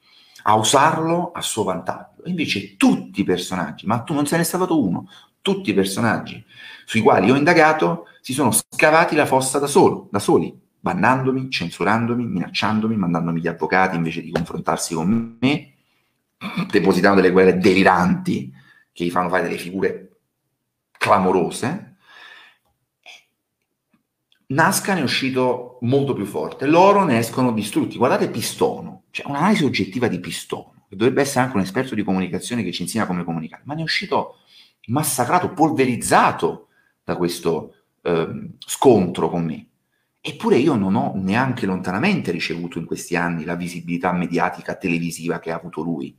a usarlo a suo vantaggio. Invece tutti i personaggi, ma tu non sei ne stato uno, tutti i personaggi sui quali ho indagato si sono scavati la fossa da, solo, da soli, bannandomi, censurandomi, minacciandomi, mandandomi gli avvocati invece di confrontarsi con me, depositando delle guerre deliranti che gli fanno fare delle figure clamorose, Nasca ne è uscito molto più forte, loro ne escono distrutti. Guardate Pistono, cioè un'analisi oggettiva di Pistono, che dovrebbe essere anche un esperto di comunicazione che ci insegna come comunicare, ma ne è uscito massacrato, polverizzato da questo eh, scontro con me. Eppure io non ho neanche lontanamente ricevuto in questi anni la visibilità mediatica televisiva che ha avuto lui.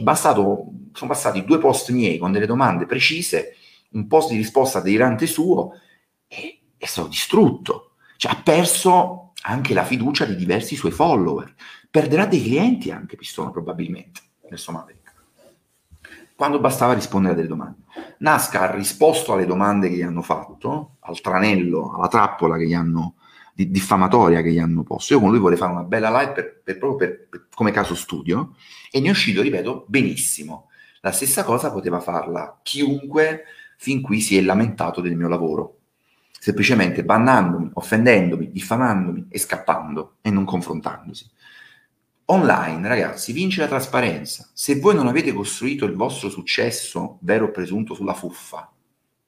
Bastato, sono passati due post miei con delle domande precise, un post di risposta delirante suo e è stato distrutto. Cioè, ha perso anche la fiducia di diversi suoi follower. Perderà dei clienti anche Pistono probabilmente nel Somalica. Quando bastava rispondere a delle domande. Nasca ha risposto alle domande che gli hanno fatto, al tranello, alla trappola che gli hanno di, diffamatoria che gli hanno posto. Io con lui vorrei fare una bella live per, per, proprio per, per, come caso studio e ne è uscito, ripeto, benissimo. La stessa cosa poteva farla chiunque fin qui si è lamentato del mio lavoro, semplicemente bannandomi, offendendomi, diffamandomi e scappando e non confrontandosi. Online, ragazzi, vince la trasparenza. Se voi non avete costruito il vostro successo, vero o presunto, sulla fuffa,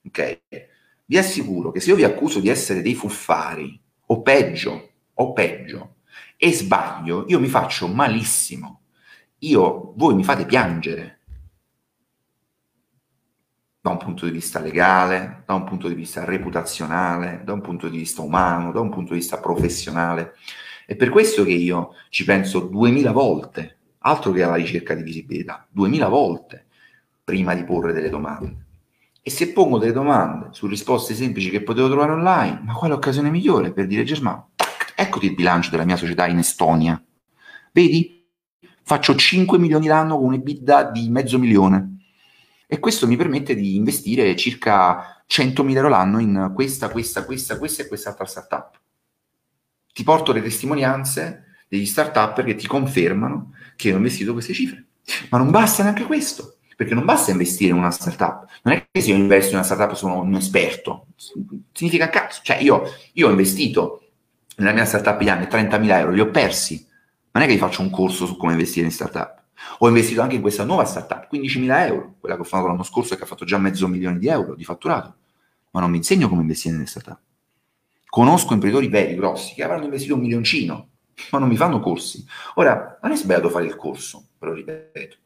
ok? Vi assicuro che se io vi accuso di essere dei fuffari, o peggio, o peggio, e sbaglio, io mi faccio malissimo. Io, voi mi fate piangere da un punto di vista legale, da un punto di vista reputazionale, da un punto di vista umano, da un punto di vista professionale. È per questo che io ci penso duemila volte, altro che alla ricerca di visibilità, duemila volte prima di porre delle domande. E se pongo delle domande su risposte semplici che potevo trovare online, ma quale occasione migliore per dire Germano, eccoti il bilancio della mia società in Estonia. Vedi? Faccio 5 milioni l'anno con un'EBITDA di mezzo milione e questo mi permette di investire circa 100.000 euro l'anno in questa, questa, questa, questa e quest'altra startup. Ti porto le testimonianze degli startup che ti confermano che ho investito queste cifre. Ma non basta neanche questo, perché non basta investire in una startup. Non è che se io investo in una startup sono un esperto, significa cazzo. Cioè io, io ho investito nella mia startup gli anni 30.000 euro, li ho persi. Non è che vi faccio un corso su come investire in startup. Ho investito anche in questa nuova startup, 15.000 euro, quella che ho fatto l'anno scorso e che ha fatto già mezzo milione di euro di fatturato, ma non mi insegno come investire nelle startup. Conosco imprenditori veri, grossi, che avranno investito un milioncino, ma non mi fanno corsi. Ora, non è sbagliato fare il corso, lo ripeto,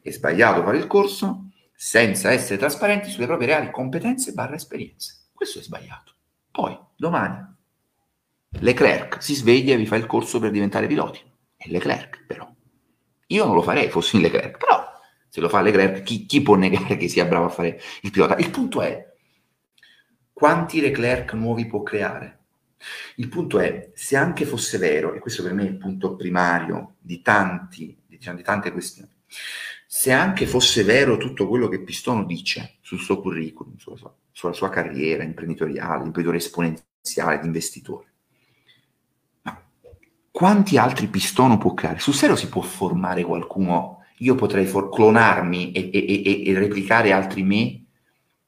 è sbagliato fare il corso senza essere trasparenti sulle proprie reali competenze barra esperienze. Questo è sbagliato. Poi, domani, Leclerc si sveglia e vi fa il corso per diventare piloti. È Leclerc, però. Io non lo farei, fossi in Leclerc, però se lo fa Leclerc, chi, chi può negare che sia bravo a fare il pilota? Il punto è, quanti Leclerc nuovi può creare? Il punto è, se anche fosse vero, e questo per me è il punto primario di, tanti, diciamo, di tante questioni, se anche fosse vero tutto quello che Pistono dice sul suo curriculum, sulla sua, sulla sua carriera imprenditoriale, imprenditore esponenziale, di investitore, quanti altri pistono può creare? Sul serio si può formare qualcuno? Io potrei for- clonarmi e, e, e, e, replicare altri me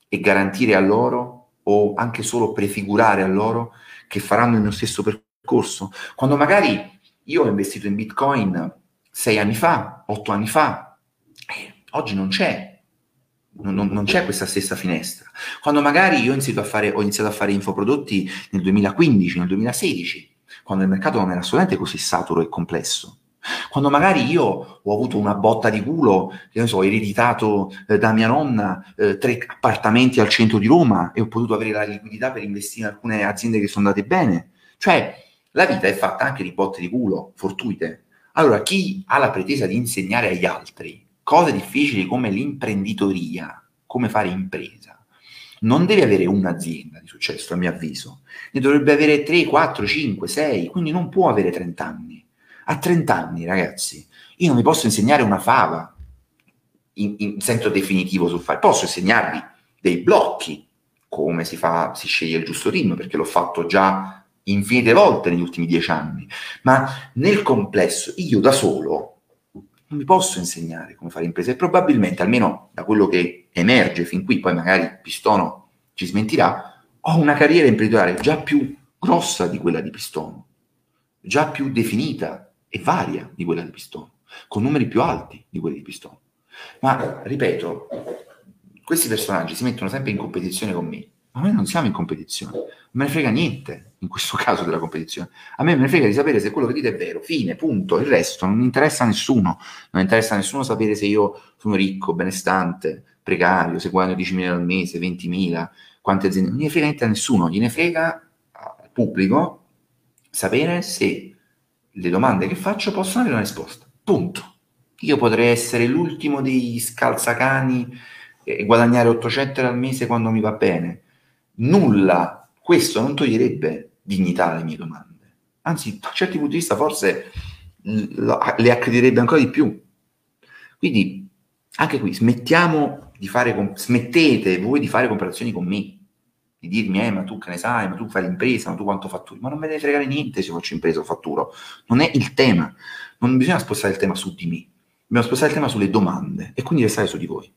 e garantire a loro o anche solo prefigurare a loro che faranno il mio stesso percorso? Quando magari io ho investito in Bitcoin sei anni fa, otto anni fa, eh, oggi non c'è, non, non, c'è questa stessa finestra. Quando magari io ho iniziato a fare, ho iniziato a fare infoprodotti nel 2015, nel 2016, quando il mercato non era assolutamente così saturo e complesso. Quando magari io ho avuto una botta di culo, che ne so, ho ereditato eh, da mia nonna eh, tre appartamenti al centro di Roma e ho potuto avere la liquidità per investire in alcune aziende che sono andate bene. Cioè, la vita è fatta anche di botte di culo, fortuite. Allora, chi ha la pretesa di insegnare agli altri cose difficili come l'imprenditoria, come fare impresa, non deve avere un'azienda di successo, a mio avviso, ne dovrebbe avere 3, 4, 5, 6, quindi non può avere 30 anni. A 30 anni, ragazzi, io non vi posso insegnare una fava in, in senso definitivo sul fare, posso insegnarvi dei blocchi, come si fa, si sceglie il giusto ritmo, perché l'ho fatto già infinite volte negli ultimi dieci anni, ma nel complesso io da solo non vi posso insegnare come fare impresa e probabilmente, almeno da quello che emerge fin qui, poi magari Pistono ci smentirà, ho una carriera imprenditoriale già più grossa di quella di Pistono, già più definita e varia di quella di Pistono, con numeri più alti di quelli di Pistono. Ma, ripeto, questi personaggi si mettono sempre in competizione con me, ma noi non siamo in competizione, non me ne frega niente in questo caso della competizione. A me me ne frega di sapere se quello che dite è vero, fine, punto. Il resto non interessa a nessuno. Non interessa a nessuno sapere se io sono ricco, benestante, precario, se guadagno 10.000 al mese, 20.000, quante aziende. Non ne frega niente a nessuno, gliene frega al pubblico sapere se le domande che faccio possono avere una risposta. Punto. Io potrei essere l'ultimo degli scalzacani e guadagnare 800 euro al mese quando mi va bene nulla, questo non toglierebbe dignità alle mie domande. Anzi, da certi punti di vista forse le accrediterebbe ancora di più. Quindi, anche qui, smettiamo di fare, smettete voi di fare comparazioni con me, di dirmi, eh, ma tu che ne sai, ma tu fai l'impresa, ma tu quanto fatturi, ma non me ne fregare niente se faccio impresa o fatturo. Non è il tema, non bisogna spostare il tema su di me, dobbiamo spostare il tema sulle domande e quindi restare su di voi.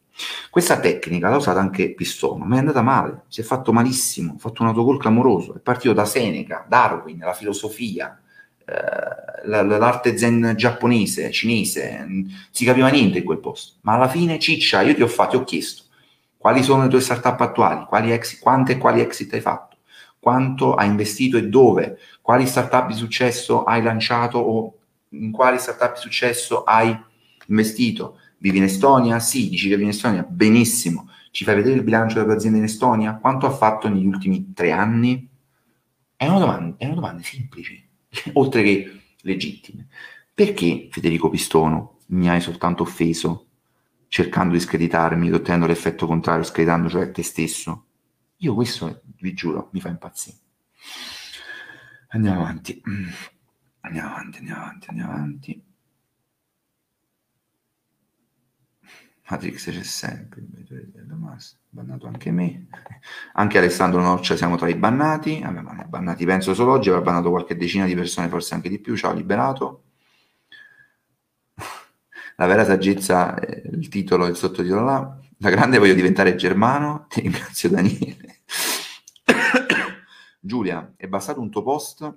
Questa tecnica l'ha usata anche Pistono, ma è andata male, si è fatto malissimo, ha fatto un autogol clamoroso, è partito da Seneca, Darwin, la filosofia, eh, l'arte zen giapponese, cinese, si capiva niente in quel posto, ma alla fine ciccia, io ti ho fatto, ti ho chiesto, Quali sono le tue startup attuali? Quali exit, quante e quali exit hai fatto? Quanto hai investito e dove? Quali startup di successo hai lanciato o in quali startup di successo hai investito? Vivi in Estonia? Sì, dici che vivi in Estonia? Benissimo. Ci fai vedere il bilancio della tua azienda in Estonia? Quanto ha fatto negli ultimi tre anni? È una domanda, è una domanda semplice, oltre che legittime. Perché Federico Pistono mi hai soltanto offeso cercando di screditarmi, ottenendo l'effetto contrario, screditando cioè te stesso? Io questo, vi giuro, mi fa impazzire. Andiamo avanti. Andiamo avanti, andiamo avanti, andiamo avanti. Matrix c'è sempre, bannato anche me. Anche Alessandro Norcia siamo tra i bannati. Vabbè, bannati penso solo oggi, avrà bannato qualche decina di persone, forse anche di più. Ciao, liberato. La vera saggezza, il titolo, il sottotitolo là. Da grande voglio diventare germano. Ti ringrazio Daniele. Giulia, è bastato un tuo post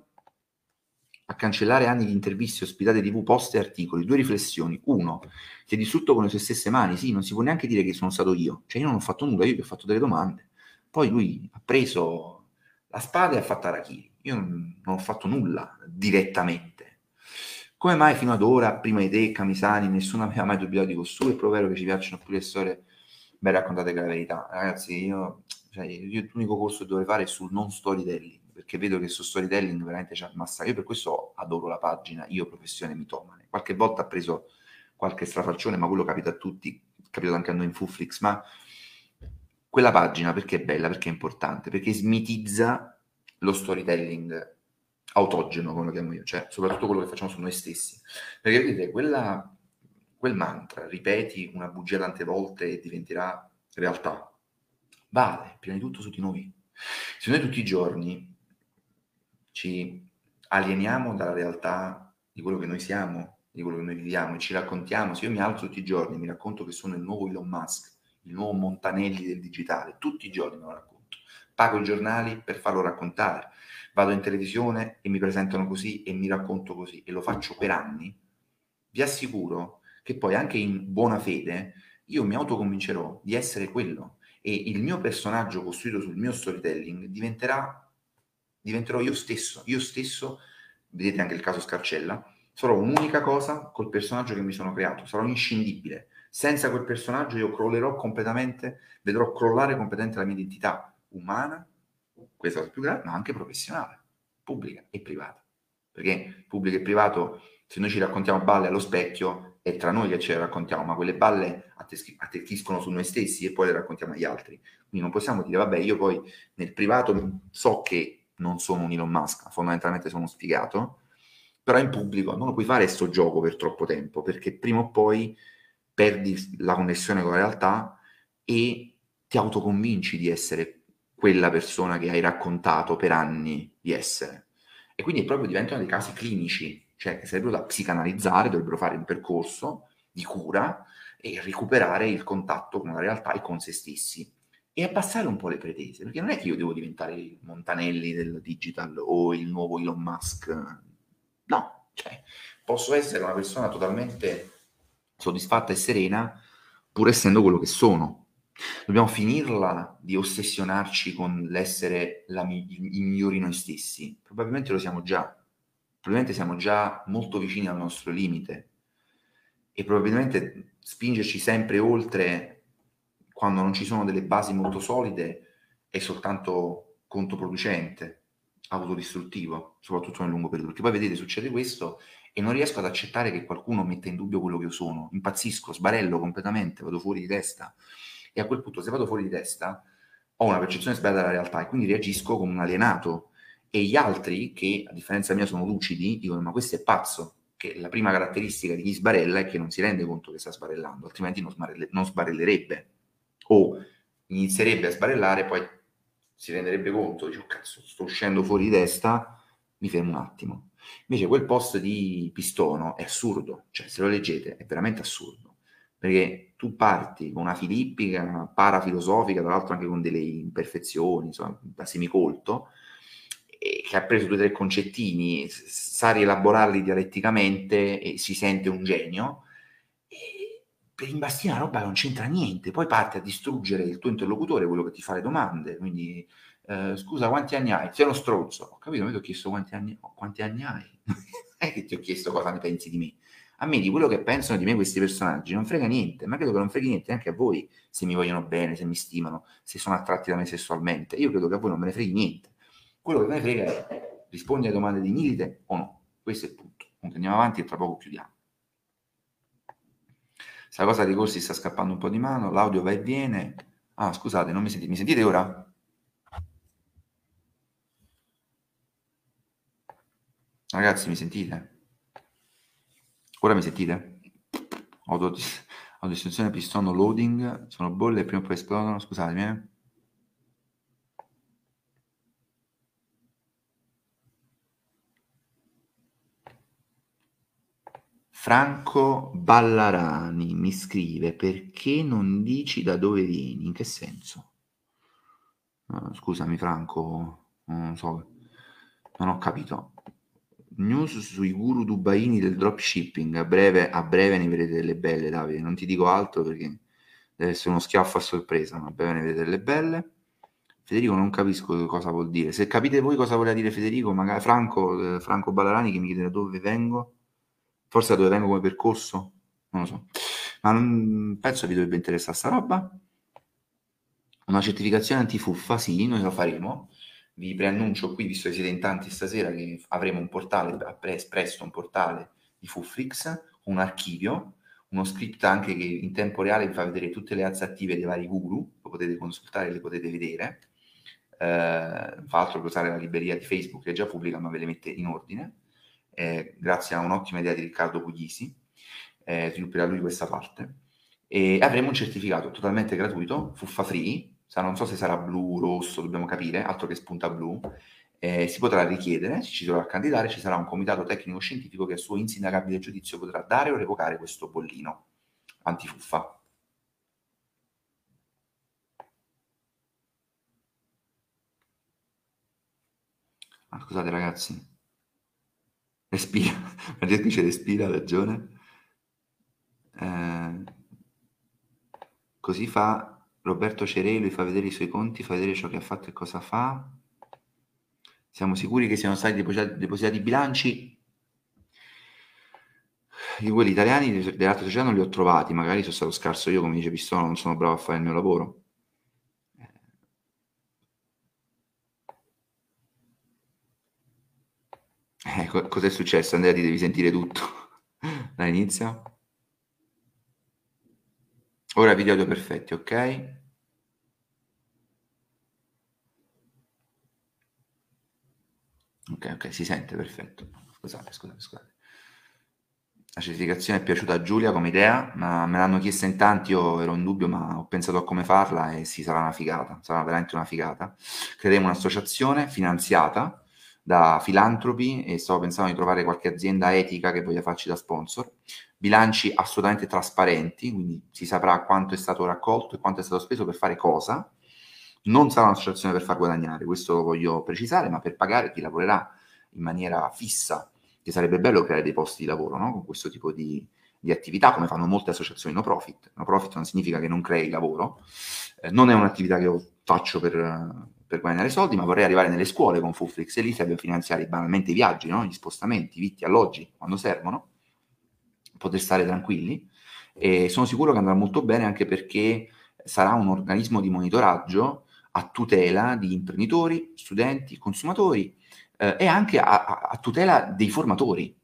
a cancellare anni di interviste, ospitate TV, post e articoli. Due riflessioni. Uno, si è distrutto con le sue stesse mani. Sì, non si può neanche dire che sono stato io. Cioè, io non ho fatto nulla, io gli ho fatto delle domande. Poi lui ha preso la spada e ha fatto Arachiri. Io non, ho fatto nulla direttamente. Come mai fino ad ora, prima di te, Camisani, nessuno aveva mai dubitato di costui? È proprio vero che ci piacciono più le storie ben raccontate che la verità. Ragazzi, io, cioè, io l'unico corso che dovrei fare è sul non storytelling perché vedo che su storytelling veramente c'è massacro. Io per questo adoro la pagina, io professione mitomane. Qualche volta ha preso qualche strafalcione, ma quello capita a tutti, capita anche a noi in Fuflix, ma quella pagina perché è bella, perché è importante, perché smitizza lo storytelling autogeno, come lo chiamo io, cioè soprattutto quello che facciamo su noi stessi. Perché vedete, quella, quel mantra, ripeti una bugia tante volte e diventerà realtà, vale prima di tutto su di noi. Se noi tutti i giorni ci alieniamo dalla realtà di quello che noi siamo, di quello che noi viviamo e ci raccontiamo. Se io mi alzo tutti i giorni e mi racconto che sono il nuovo Elon Musk, il nuovo Montanelli del digitale, tutti i giorni me lo racconto. Pago i giornali per farlo raccontare. Vado in televisione e mi presentano così e mi racconto così e lo faccio per anni. Vi assicuro che poi anche in buona fede io mi autoconvincerò di essere quello e il mio personaggio costruito sul mio storytelling diventerà diventerò io stesso, io stesso, vedete anche il caso Scarcella, sarò un'unica cosa col personaggio che mi sono creato, sarò inscindibile. Senza quel personaggio io crollerò completamente, vedrò crollare completamente la mia identità umana, questa la più grande, ma anche professionale, pubblica e privata. Perché pubblico e privato, se noi ci raccontiamo balle allo specchio, è tra noi che ce le raccontiamo, ma quelle balle attecchiscono su noi stessi e poi le raccontiamo agli altri. Quindi non possiamo dire, vabbè, io poi nel privato so che non sono un Elon Musk, fondamentalmente sono sfigato, però in pubblico non lo puoi fare questo gioco per troppo tempo, perché prima o poi perdi la connessione con la realtà e ti autoconvinci di essere quella persona che hai raccontato per anni di essere. E quindi proprio diventano dei casi clinici, cioè che sarebbero da psicanalizzare, dovrebbero fare un percorso di cura e recuperare il contatto con la realtà e con se stessi e abbassare un po' le pretese, perché non è che io devo diventare il Montanelli del digital o il nuovo Elon Musk, no, cioè posso essere una persona totalmente soddisfatta e serena pur essendo quello che sono. Dobbiamo finirla di ossessionarci con l'essere la, i, i migliori noi stessi. Probabilmente lo siamo già. Probabilmente siamo già molto vicini al nostro limite e probabilmente spingerci sempre oltre quando non ci sono delle basi molto solide, è soltanto controproducente, autodistruttivo, soprattutto nel lungo periodo. Perché poi vedete, succede questo e non riesco ad accettare che qualcuno metta in dubbio quello che io sono. Impazzisco, sbarello completamente, vado fuori di testa. E a quel punto, se vado fuori di testa, ho una percezione sbagliata della realtà e quindi reagisco come un alienato. E gli altri, che a differenza mia sono lucidi, dicono: Ma questo è pazzo. Che la prima caratteristica di chi sbarella è che non si rende conto che sta sbarellando, altrimenti non, sbarelle- non sbarellerebbe o inizierebbe a sbarellare, poi si renderebbe conto, dice, oh, cazzo, sto uscendo fuori di testa, mi fermo un attimo. Invece quel post di Pistono è assurdo, cioè se lo leggete è veramente assurdo, perché tu parti con una filippica parafilosofica, tra l'altro anche con delle imperfezioni, insomma, da semicolto, che ha preso due o tre concettini, sa rielaborarli dialetticamente e si sente un genio, per imbastire una roba che non c'entra niente, poi parti a distruggere il tuo interlocutore, quello che ti fa le domande, quindi eh, scusa quanti anni hai? Sei uno stronzo, ho capito, mi ti ho chiesto quanti anni, quanti anni hai, è che ti ho chiesto cosa ne pensi di me, a me di quello che pensano di me questi personaggi non frega niente, ma credo che non freghi niente anche a voi se mi vogliono bene, se mi stimano, se sono attratti da me sessualmente, io credo che a voi non me ne freghi niente, quello che me ne frega è rispondi alle domande di Milite o no, questo è il punto, andiamo avanti e tra poco chiudiamo. Questa cosa dei corsi sta scappando un po' di mano, l'audio va e viene. Ah, scusate, non mi sentite. Mi sentite ora? Ragazzi, mi sentite? Ora mi sentite? Autodistruzione pistono loading, sono bolle e prima o poi esplodono, scusatemi. Eh. Franco Ballarani mi scrive perché non dici da dove vieni? In che senso? Scusami Franco, non so, non ho capito. News sui guru dubaini del dropshipping, a breve, a breve ne vedete delle belle Davide, non ti dico altro perché deve essere uno schiaffo a sorpresa, ma a breve ne vedete delle belle. Federico non capisco cosa vuol dire, se capite voi cosa voleva dire Federico, magari Franco, eh, Franco Ballarani che mi chiede da dove vengo, Forse da dove vengo come percorso? Non lo so. Ma non, penso vi dovrebbe interessare sta roba. Una certificazione antifuffa, sì, noi lo faremo. Vi preannuncio qui, visto che siete in tanti stasera, che avremo un portale, presto un portale di Fuffrix, un archivio, uno script anche che in tempo reale vi fa vedere tutte le azze attive dei vari guru, lo potete consultare, le potete vedere. Eh, fa altro che usare la libreria di Facebook che è già pubblica, ma ve le mette in ordine eh, grazie a un'ottima idea di Riccardo Puglisi, eh, svilupperà lui questa parte. E avremo un certificato totalmente gratuito, fuffa free, non so se sarà blu, rosso, dobbiamo capire, altro che spunta blu, eh, si potrà richiedere, ci dovrà candidare, ci sarà un comitato tecnico-scientifico che a suo insindacabile giudizio potrà dare o revocare questo bollino antifuffa. Ah, scusate ragazzi, Respira, Maria dice respira, ha ragione. Eh, così fa Roberto Cerello, fa vedere i suoi conti, fa vedere ciò che ha fatto e cosa fa. Siamo sicuri che siano stati depositati, i bilanci? Io quelli italiani dell'altra società non li ho trovati, magari sono stato scarso io, come dice Pistola, non sono bravo a fare il mio lavoro. Eh, co- cos'è successo? Andrea, ti devi sentire tutto. Dall'inizio. Ora video audio perfetti, ok? Ok, ok, si sente, perfetto. Scusate, scusate, scusate. La certificazione è piaciuta a Giulia come idea, ma me l'hanno chiesta in tanti, io ero in dubbio, ma ho pensato a come farla e sì, sarà una figata, sarà veramente una figata. Creeremo un'associazione finanziata da filantropi e stavo pensando di trovare qualche azienda etica che voglia farci da sponsor. Bilanci assolutamente trasparenti, quindi si saprà quanto è stato raccolto e quanto è stato speso per fare cosa. Non sarà un'associazione per far guadagnare, questo lo voglio precisare, ma per pagare chi lavorerà in maniera fissa, che sarebbe bello creare dei posti di lavoro no? con questo tipo di, di attività, come fanno molte associazioni no profit. No profit non significa che non crei lavoro, eh, non è un'attività che io faccio per, per guadagnare soldi, ma vorrei arrivare nelle scuole con e lì serve finanziare banalmente i viaggi, no? gli spostamenti, i vitti, alloggi, quando servono, poter stare tranquilli. E sono sicuro che andrà molto bene anche perché sarà un organismo di monitoraggio a tutela di imprenditori, studenti, consumatori eh, e anche a, a, tutela dei formatori,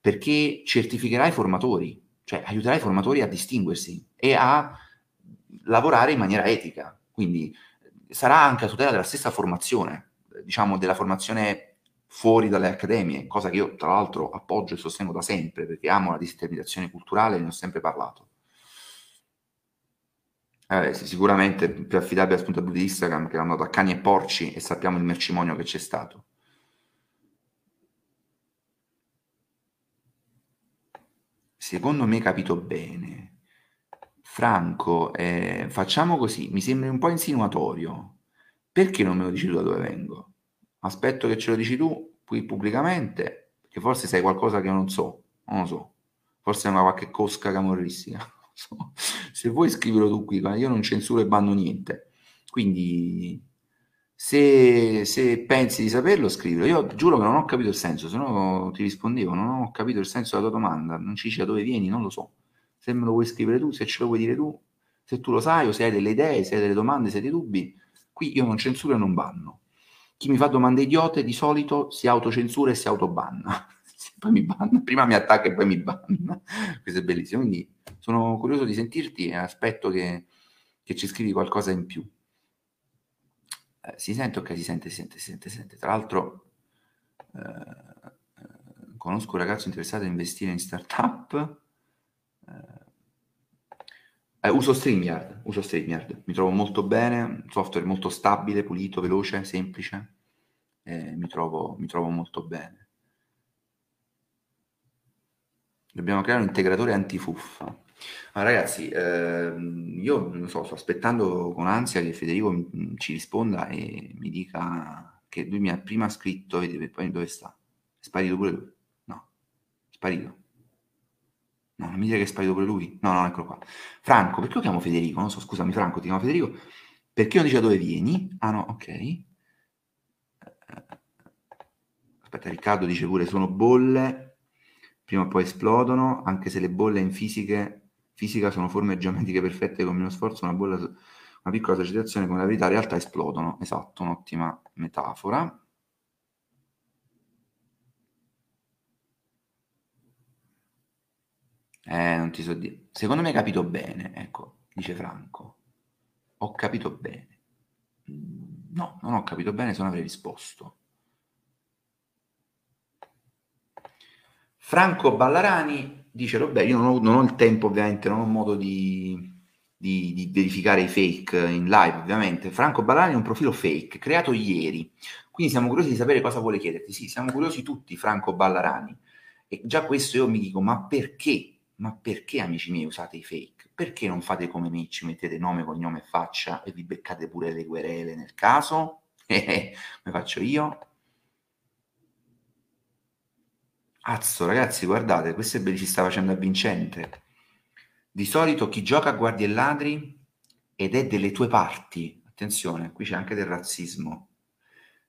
perché certificherà i formatori, cioè aiuterà i formatori a distinguersi e a lavorare in maniera etica. Quindi sarà anche a tutela della stessa formazione, diciamo della formazione fuori dalle accademie, cosa che io tra l'altro appoggio e sostengo da sempre perché amo la disintermediazione culturale e ne ho sempre parlato. Eh, sicuramente più affidabile dal punto di di Instagram che l'hanno dato a cani e porci e sappiamo il mercimonio che c'è stato. Secondo me capito bene. Franco, eh, facciamo così, mi sembri un po' insinuatorio. Perché non me lo dici tu da dove vengo? Aspetto che ce lo dici tu qui pubblicamente, che forse sai qualcosa che io non so, non lo so. Forse è una qualche cosca camorristica. so. Se vuoi scriverlo tu qui, io non censuro e banno niente. Quindi se, se, pensi di saperlo, scrivilo. Io giuro che non ho capito il senso, se no ti rispondevo, non ho capito il senso della tua domanda, non ci dice da dove vieni, non lo so. Se me lo vuoi scrivere tu, se ce lo vuoi dire tu, se tu lo sai o se hai delle idee, se hai delle domande, se hai dei dubbi, qui io non censuro e non banno. Chi mi fa domande idiote di solito si autocensura e si autobanna. poi mi banna, prima mi attacca e poi mi banna. Questo è bellissimo. Quindi sono curioso di sentirti e aspetto che, che ci scrivi qualcosa in più. Eh, si sente? Ok, si sente, si sente, si sente, si sente. Tra l'altro, eh, eh, conosco un ragazzo interessato a investire in startup. Eh, eh, uso StreamYard, uso StreamYard, mi trovo molto bene, software molto stabile, pulito, veloce, semplice, eh, mi, trovo, mi trovo molto bene. Dobbiamo creare un integratore antifuffa. Ah, ragazzi, ehm, io non so, sto aspettando con ansia che Federico mm, ci risponda e mi dica che lui mi ha prima scritto, vedi, poi dove sta? È sparito pure lui? No, è sparito. No, non mi dire che è sparito pure lui. No, no, eccolo qua. Franco, perché lo chiamo Federico? Non so, scusami, Franco, ti chiamo Federico. Perché non dice da dove vieni? Ah no, ok. Eh, aspetta, Riccardo dice pure sono bolle prima o poi esplodono, anche se le bolle in fisiche, fisica sono forme geometriche perfette con meno sforzo, una bolla, una piccola socializzazione come la verità in realtà esplodono. Esatto, un'ottima metafora. Eh, non ti so dire. Secondo me hai capito bene, ecco, dice Franco. Ho capito bene. Mm, no, non ho capito bene se non avrei risposto. Franco Ballarani dice, vabbè, io non ho, non ho, il tempo ovviamente, non ho modo di, di, di, verificare i fake in live ovviamente. Franco Ballarani è un profilo fake creato ieri, quindi siamo curiosi di sapere cosa vuole chiederti. Sì, siamo curiosi tutti, Franco Ballarani. E già questo io mi dico, ma perché? Ma perché amici miei usate i fake? Perché non fate come me, ci mettete nome, cognome e faccia e vi beccate pure le querele nel caso? come faccio io? Azzo, ragazzi, guardate, questo è ci sta facendo avvincente. Di solito chi gioca a guardie e ladri ed è delle tue parti, attenzione, qui c'è anche del razzismo.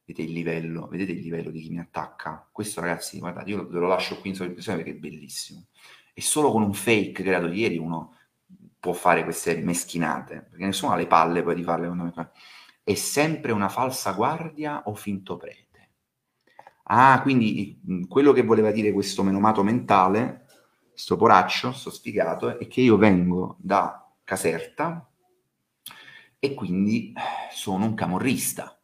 Vedete il livello, vedete il livello di chi mi attacca? Questo, ragazzi, guardate, io ve lo lascio qui in sovraimpressione perché è bellissimo. E solo con un fake creato ieri uno può fare queste meschinate, perché nessuno ha le palle poi di farle. È sempre una falsa guardia o finto prete? Ah, quindi quello che voleva dire questo menomato mentale, sto poraccio, sto sfigato, è che io vengo da Caserta e quindi sono un camorrista.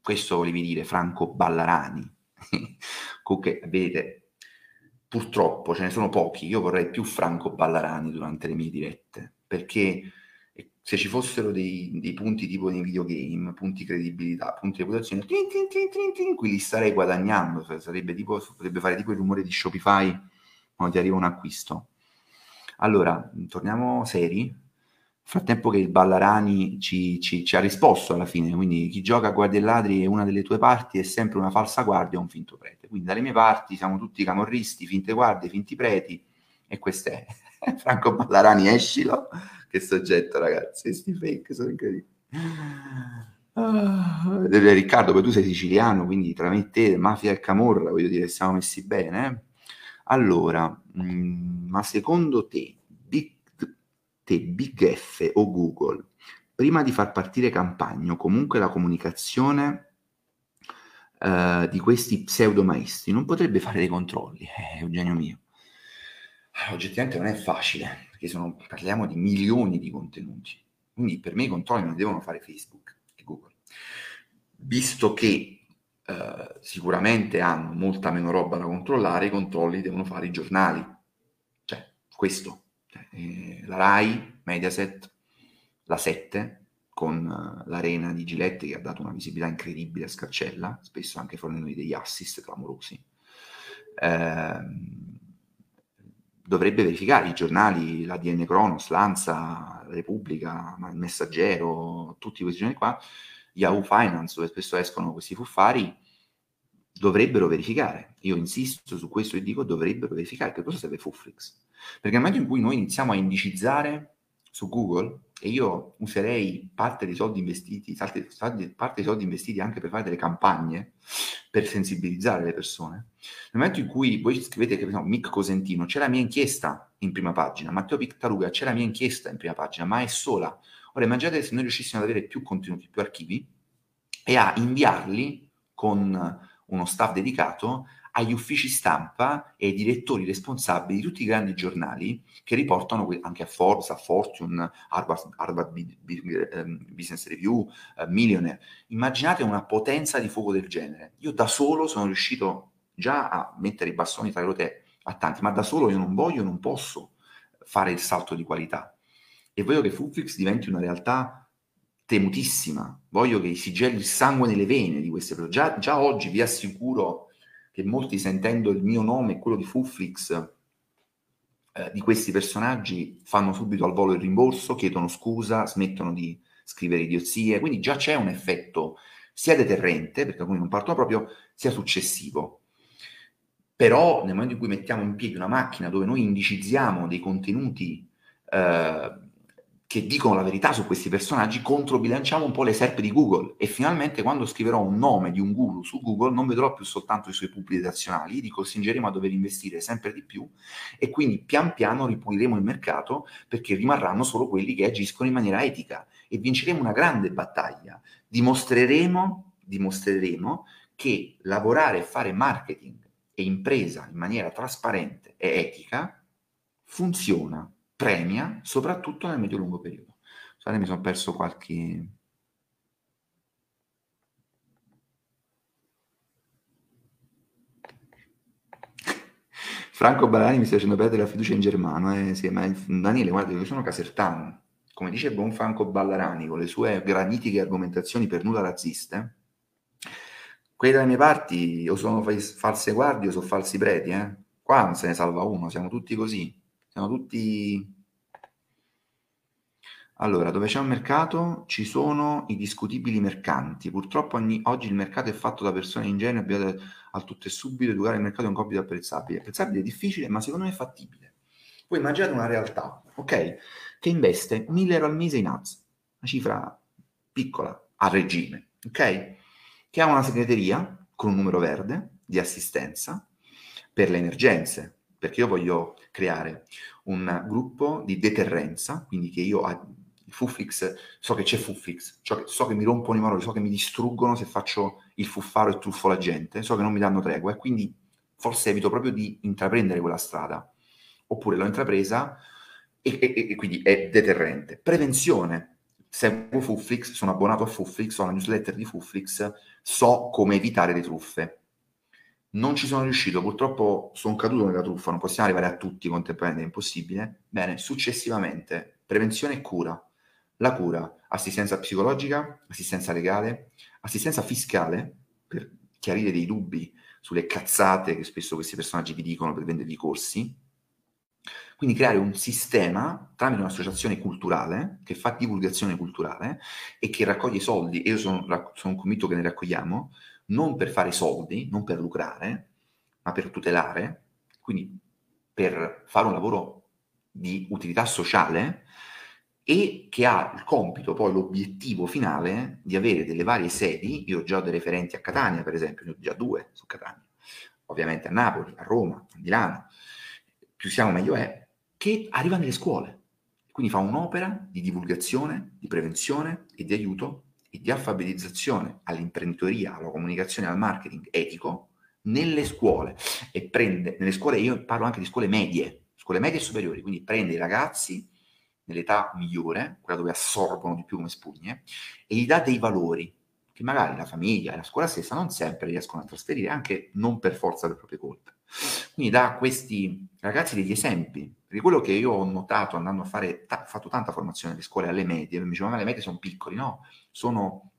Questo volevi dire Franco Ballarani. Comunque, vedete, purtroppo ce ne sono pochi. Io vorrei più Franco Ballarani durante le mie dirette, perché se ci fossero dei, dei, punti tipo nei videogame, punti credibilità, punti reputazione, tin, tin, tin, tin, qui li starei guadagnando, sarebbe tipo, potrebbe fare tipo il rumore di Shopify quando ti arriva un acquisto. Allora, torniamo seri. Frattempo che il Ballarani ci, ci, ci, ha risposto alla fine, quindi chi gioca a guardie e ladri è una delle tue parti, è sempre una falsa guardia o un finto prete. Quindi dalle mie parti siamo tutti camorristi, finte guardie, finti preti, e questo è Franco Ballarani, escilo che soggetto, ragazzi. Questi fake sono incredibili. Ah, Riccardo, poi tu sei siciliano, quindi tra me e te, mafia e camorra, voglio dire, siamo messi bene. Eh? Allora, mh, mm, ma secondo te, te, Big F o Google, prima di far partire campagne o comunque la comunicazione uh, di questi pseudo maestri, non potrebbe fare dei controlli? Eh, Eugenio mio. oggettivamente non è facile perché sono, parliamo di milioni di contenuti. Quindi per me i controlli non devono fare Facebook e Google. Visto che eh, sicuramente hanno molta meno roba da controllare, i controlli devono fare i giornali. Cioè, questo. Eh, la RAI, Mediaset, la 7, con uh, l'arena di Giletti che ha dato una visibilità incredibile a Scarcella, spesso anche fornendo degli assist clamorosi. Eh, dovrebbe verificare i giornali, l'ADN Cronos, l'Ansa, la Repubblica, il Messaggero, tutti questi giornali qua, Yahoo Finance, dove spesso escono questi fuffari, dovrebbero verificare. Io insisto su questo e dico dovrebbero verificare. Per cosa serve Fuflix? Perché nel momento in cui noi iniziamo a indicizzare su Google, e io userei parte dei soldi investiti, parte, dei soldi investiti anche per fare delle campagne, per sensibilizzare le persone, nel momento in cui voi scrivete che no, Mick Cosentino, c'è la mia inchiesta in prima pagina, Matteo Pictaruga, c'è la mia inchiesta in prima pagina, ma è sola. Ora immaginate se noi riuscissimo ad avere più contenuti, più archivi, e a inviarli con uno staff dedicato agli uffici stampa e ai direttori responsabili di tutti i grandi giornali che riportano anche a Forbes, a Fortune, Harvard, Harvard ehm, Business Review, uh, Millionaire. Immaginate una potenza di fuoco del genere. Io da solo sono riuscito già a mettere i bastoni tra le ruote a tanti, ma da solo io non voglio, non posso fare il salto di qualità. E voglio che Fuflix diventi una realtà temutissima. Voglio che si geli il sangue nelle vene di queste persone. Già, già oggi vi assicuro che molti sentendo il mio nome e quello di Fuflix, eh, di questi personaggi, fanno subito al volo il rimborso, chiedono scusa, smettono di scrivere idiozie, quindi già c'è un effetto sia deterrente, perché alcuni non partono proprio, sia successivo. Però nel momento in cui mettiamo in piedi una macchina dove noi indicizziamo dei contenuti eh, che dicono la verità su questi personaggi, controbilanciamo un po' le serpe di Google e finalmente quando scriverò un nome di un guru su Google non vedrò più soltanto i suoi pubblicazionali, li costringeremo a dover investire sempre di più e quindi pian piano ripuliremo il mercato perché rimarranno solo quelli che agiscono in maniera etica e vinceremo una grande battaglia. Dimostreremo, dimostreremo che lavorare e fare marketing e impresa in maniera trasparente e etica funziona premia soprattutto nel medio-lungo periodo. Scusate, mi sono perso qualche... Franco Balani mi sta facendo perdere la fiducia in Germano. Eh, sì, ma Daniele, guarda, io sono casertano. Come dice buon Franco Ballarani, con le sue granitiche argomentazioni per nulla razziste, quelli dalle mie parti o sono false guardie o sono falsi preti. Eh? Qua non se ne salva uno, siamo tutti così. Siamo tutti... Allora, dove c'è un mercato ci sono i discutibili mercanti. Purtroppo ogni, oggi il mercato è fatto da persone ingenue, abituate al tutto e subito, educare il mercato è un compito apprezzabile. Apprezzabile è difficile, ma secondo me è fattibile. Poi immaginate una realtà, ok, che investe 1000 euro al mese in ads, una cifra piccola, a regime, ok? Che ha una segreteria con un numero verde di assistenza per le emergenze, perché io voglio creare un gruppo di deterrenza, quindi che io il Fuflix, so che c'è so che, so che mi rompono i maroni, so che mi distruggono se faccio il fuffaro e truffo la gente, so che non mi danno tregua e quindi forse evito proprio di intraprendere quella strada. Oppure l'ho intrapresa e, e, e quindi è deterrente. Prevenzione. Seguo Fuflix, sono abbonato a Fuflix, ho la newsletter di Fuflix, so come evitare le truffe non ci sono riuscito, purtroppo sono caduto nella truffa, non possiamo arrivare a tutti contemporaneamente, è impossibile. Bene, successivamente, prevenzione e cura. La cura, assistenza psicologica, assistenza legale, assistenza fiscale, per chiarire dei dubbi sulle cazzate che spesso questi personaggi vi dicono per vendere i corsi. Quindi creare un sistema tramite un'associazione culturale che fa divulgazione culturale e che raccoglie soldi, e io sono, sono convinto che ne raccogliamo, non per fare soldi, non per lucrare, ma per tutelare, quindi per fare un lavoro di utilità sociale e che ha il compito, poi l'obiettivo finale di avere delle varie sedi, io ho già dei referenti a Catania per esempio, ne ho già due su Catania, ovviamente a Napoli, a Roma, a Milano, più siamo meglio è, che arriva nelle scuole. Quindi fa un'opera di divulgazione, di prevenzione e di aiuto di alfabetizzazione all'imprenditoria, alla comunicazione, al marketing etico nelle scuole e prende, nelle scuole, io parlo anche di scuole medie, scuole medie e superiori, quindi prende i ragazzi nell'età migliore, quella dove assorbono di più come spugne, e gli dà dei valori che magari la famiglia e la scuola stessa non sempre riescono a trasferire, anche non per forza delle proprie colpe. Quindi dà a questi ragazzi degli esempi, perché quello che io ho notato andando a fare, ho fatto tanta formazione alle scuole, alle medie, mi dicevano ma le medie sono piccoli, no, sono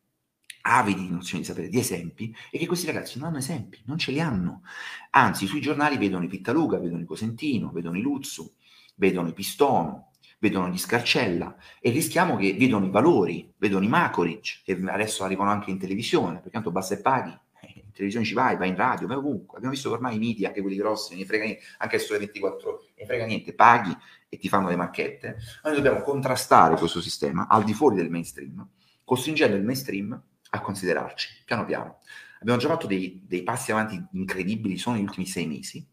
avidi di nozioni di sapere, di esempi, e che questi ragazzi non hanno esempi, non ce li hanno. Anzi, sui giornali vedono i Pittaluga, vedono i Cosentino, vedono i Luzzu, vedono i Pistono, vedono gli Scarcella e rischiamo che vedono i valori, vedono i Makoric, che adesso arrivano anche in televisione, perché tanto basta e paghi, in televisione ci vai, vai in radio, vai ovunque. Abbiamo visto che ormai i media, anche quelli grossi, ne frega niente, anche il sole 24 ore, ne frega niente, paghi e ti fanno le marchette. Noi dobbiamo contrastare questo sistema al di fuori del mainstream, costringendo il mainstream a considerarci, piano piano. Abbiamo già fatto dei, dei passi avanti incredibili, sono negli ultimi sei mesi.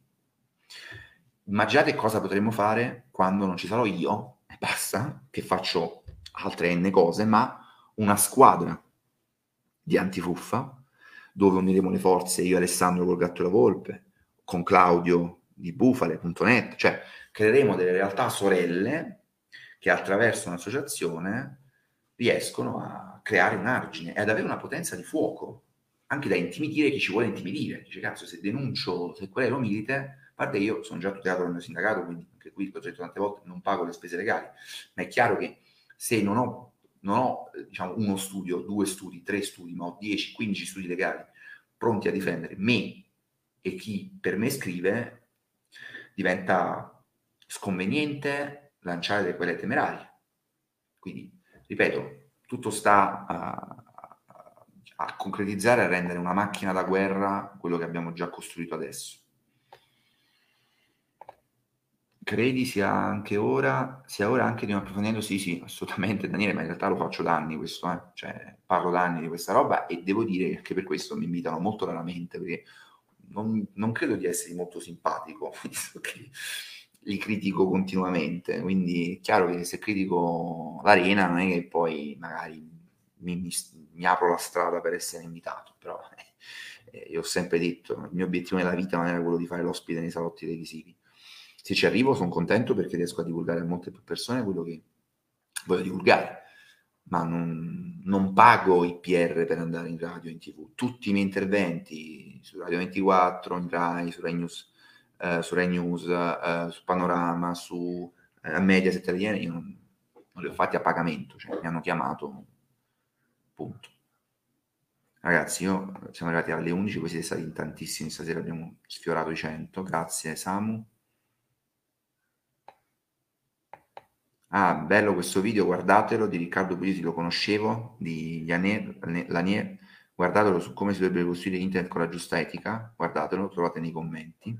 Immaginate cosa potremmo fare quando non ci sarò io, e basta, che faccio altre n cose, ma una squadra di antifuffa, dove uniremo le forze io e Alessandro col Gatto e la Volpe, con Claudio di Bufale.net, cioè creeremo delle realtà sorelle che attraverso un'associazione riescono a creare un argine e ad avere una potenza di fuoco, anche da intimidire chi ci vuole intimidire. Dice, cazzo, se denuncio, se quello milite, a parte io sono già tutelato dal mio sindacato, quindi anche qui, l'ho detto tante volte, non pago le spese legali, ma è chiaro che se non ho non ho diciamo, uno studio, due studi, tre studi, ma ho 10, 15 studi legali pronti a difendere me e chi per me scrive, diventa sconveniente lanciare delle quelle temerarie. Quindi, ripeto, tutto sta a, a concretizzare, a rendere una macchina da guerra quello che abbiamo già costruito adesso. Credi sia anche ora, sia ora anche di un approfondimento? Sì, sì, assolutamente Daniele, ma in realtà lo faccio da anni questo, eh? cioè parlo da anni di questa roba e devo dire che per questo mi invitano molto raramente perché non, non credo di essere molto simpatico, visto che li critico continuamente, quindi è chiaro che se critico l'arena non è che poi magari mi, mi, mi apro la strada per essere invitato, però eh, io ho sempre detto, il mio obiettivo nella vita non era quello di fare l'ospite nei salotti televisivi se ci arrivo sono contento perché riesco a divulgare a molte più persone quello che voglio divulgare, ma non, non pago i PR per andare in radio, in tv. Tutti i miei interventi su Radio 24, in Rai, su Rai News, eh, su, Rai News eh, su Panorama, su eh, Mediaset io non, non, li ho fatti a pagamento, cioè mi hanno chiamato, punto. Ragazzi, io siamo arrivati alle 11, voi siete stati in tantissimi, stasera abbiamo sfiorato i 100, grazie Samu. Ah, bello questo video, guardatelo, di Riccardo Puglisi, lo conoscevo, di Lanier, Lanier, guardatelo su come si dovrebbe costruire internet con la giusta etica, guardatelo, lo trovate nei commenti.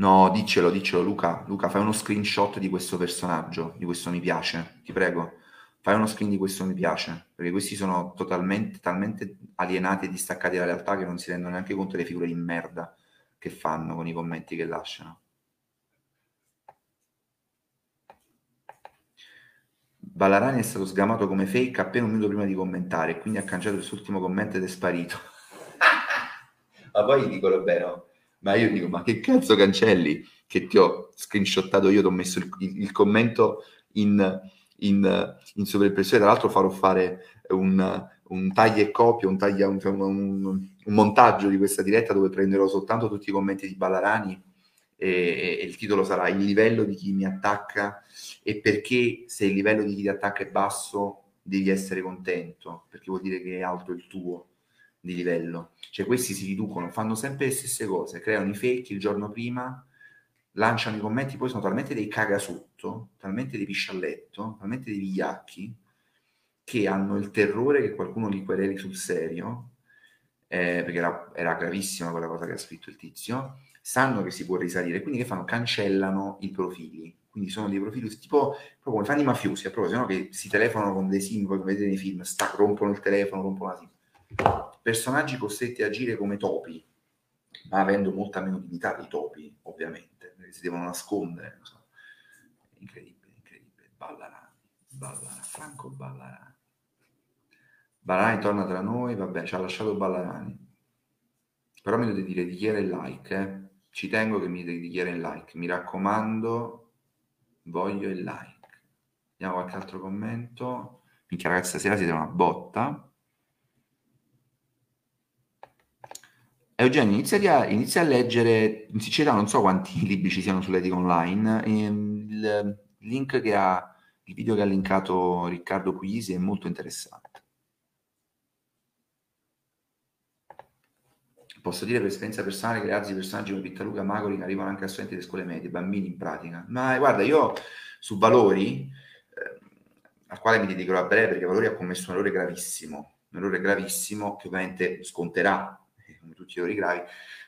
No, diccelo, diccelo Luca, Luca, fai uno screenshot di questo personaggio, di questo mi piace, ti prego, fai uno screen di questo mi piace, perché questi sono totalmente, talmente alienati e distaccati dalla realtà che non si rendono neanche conto delle figure di merda che fanno con i commenti che lasciano. Ballarani è stato sgamato come fake appena un minuto prima di commentare, quindi ha cancellato il suo ultimo commento ed è sparito. ma poi dicono, beh no, ma io dico, ma che cazzo cancelli? Che ti ho screenshottato io, ti ho messo il, il, il commento in, in, in sovraimpressione, tra l'altro farò fare un, un taglio e copia, un, taglia, un, un, un, montaggio di questa diretta dove prenderò soltanto tutti i commenti di Ballarani e, e, il titolo sarà Il livello di chi mi attacca e perché se il livello di chi ti attacca è basso devi essere contento, perché vuol dire che è alto il tuo di livello. Cioè questi si riducono, fanno sempre le stesse cose, creano i fake il giorno prima, lanciano i commenti, poi sono talmente dei cagasotto, talmente dei piscialletto, talmente dei vigliacchi, che hanno il terrore che qualcuno li quereli sul serio, eh, perché era, era, gravissima quella cosa che ha scritto il tizio, sanno che si può risalire, quindi che fanno? Cancellano i profili. Quindi sono dei profili tipo proprio come fanno i mafiosi, a proposito, no? che si telefonano con dei simboli, come vedete nei film, sta, rompono il telefono, rompono la SIM. Personaggi costretti a agire come topi, ma avendo molta meno dignità dei topi, ovviamente, perché si devono nascondere. So. Incredibile, incredibile. Ballarani, Ballarani, Franco Ballarani. Ballarani torna tra noi, vabbè, ci ha lasciato Ballarani. Però mi dovete dire di chi era il like, eh? Ci tengo che mi dite di chi era il like. Mi raccomando, voglio il like. Vediamo qualche altro commento. Minchia ragazzi, stasera siete una botta. Eugenio, inizia a, inizia a leggere, in sincerità non so quanti libri ci siano sull'etica online, ehm, il link che ha, il video che ha linkato Riccardo Puglisi è molto interessante. Posso dire per esperienza personale che le razzi personaggi come Pittaluca Magori che arrivano anche a studenti delle scuole medie, bambini in pratica. Ma guarda, io su valori, eh, al quale mi dedicherò a breve perché Valori ha commesso un errore gravissimo, un errore gravissimo che ovviamente sconterà, eh, come tutti gli errori gravi,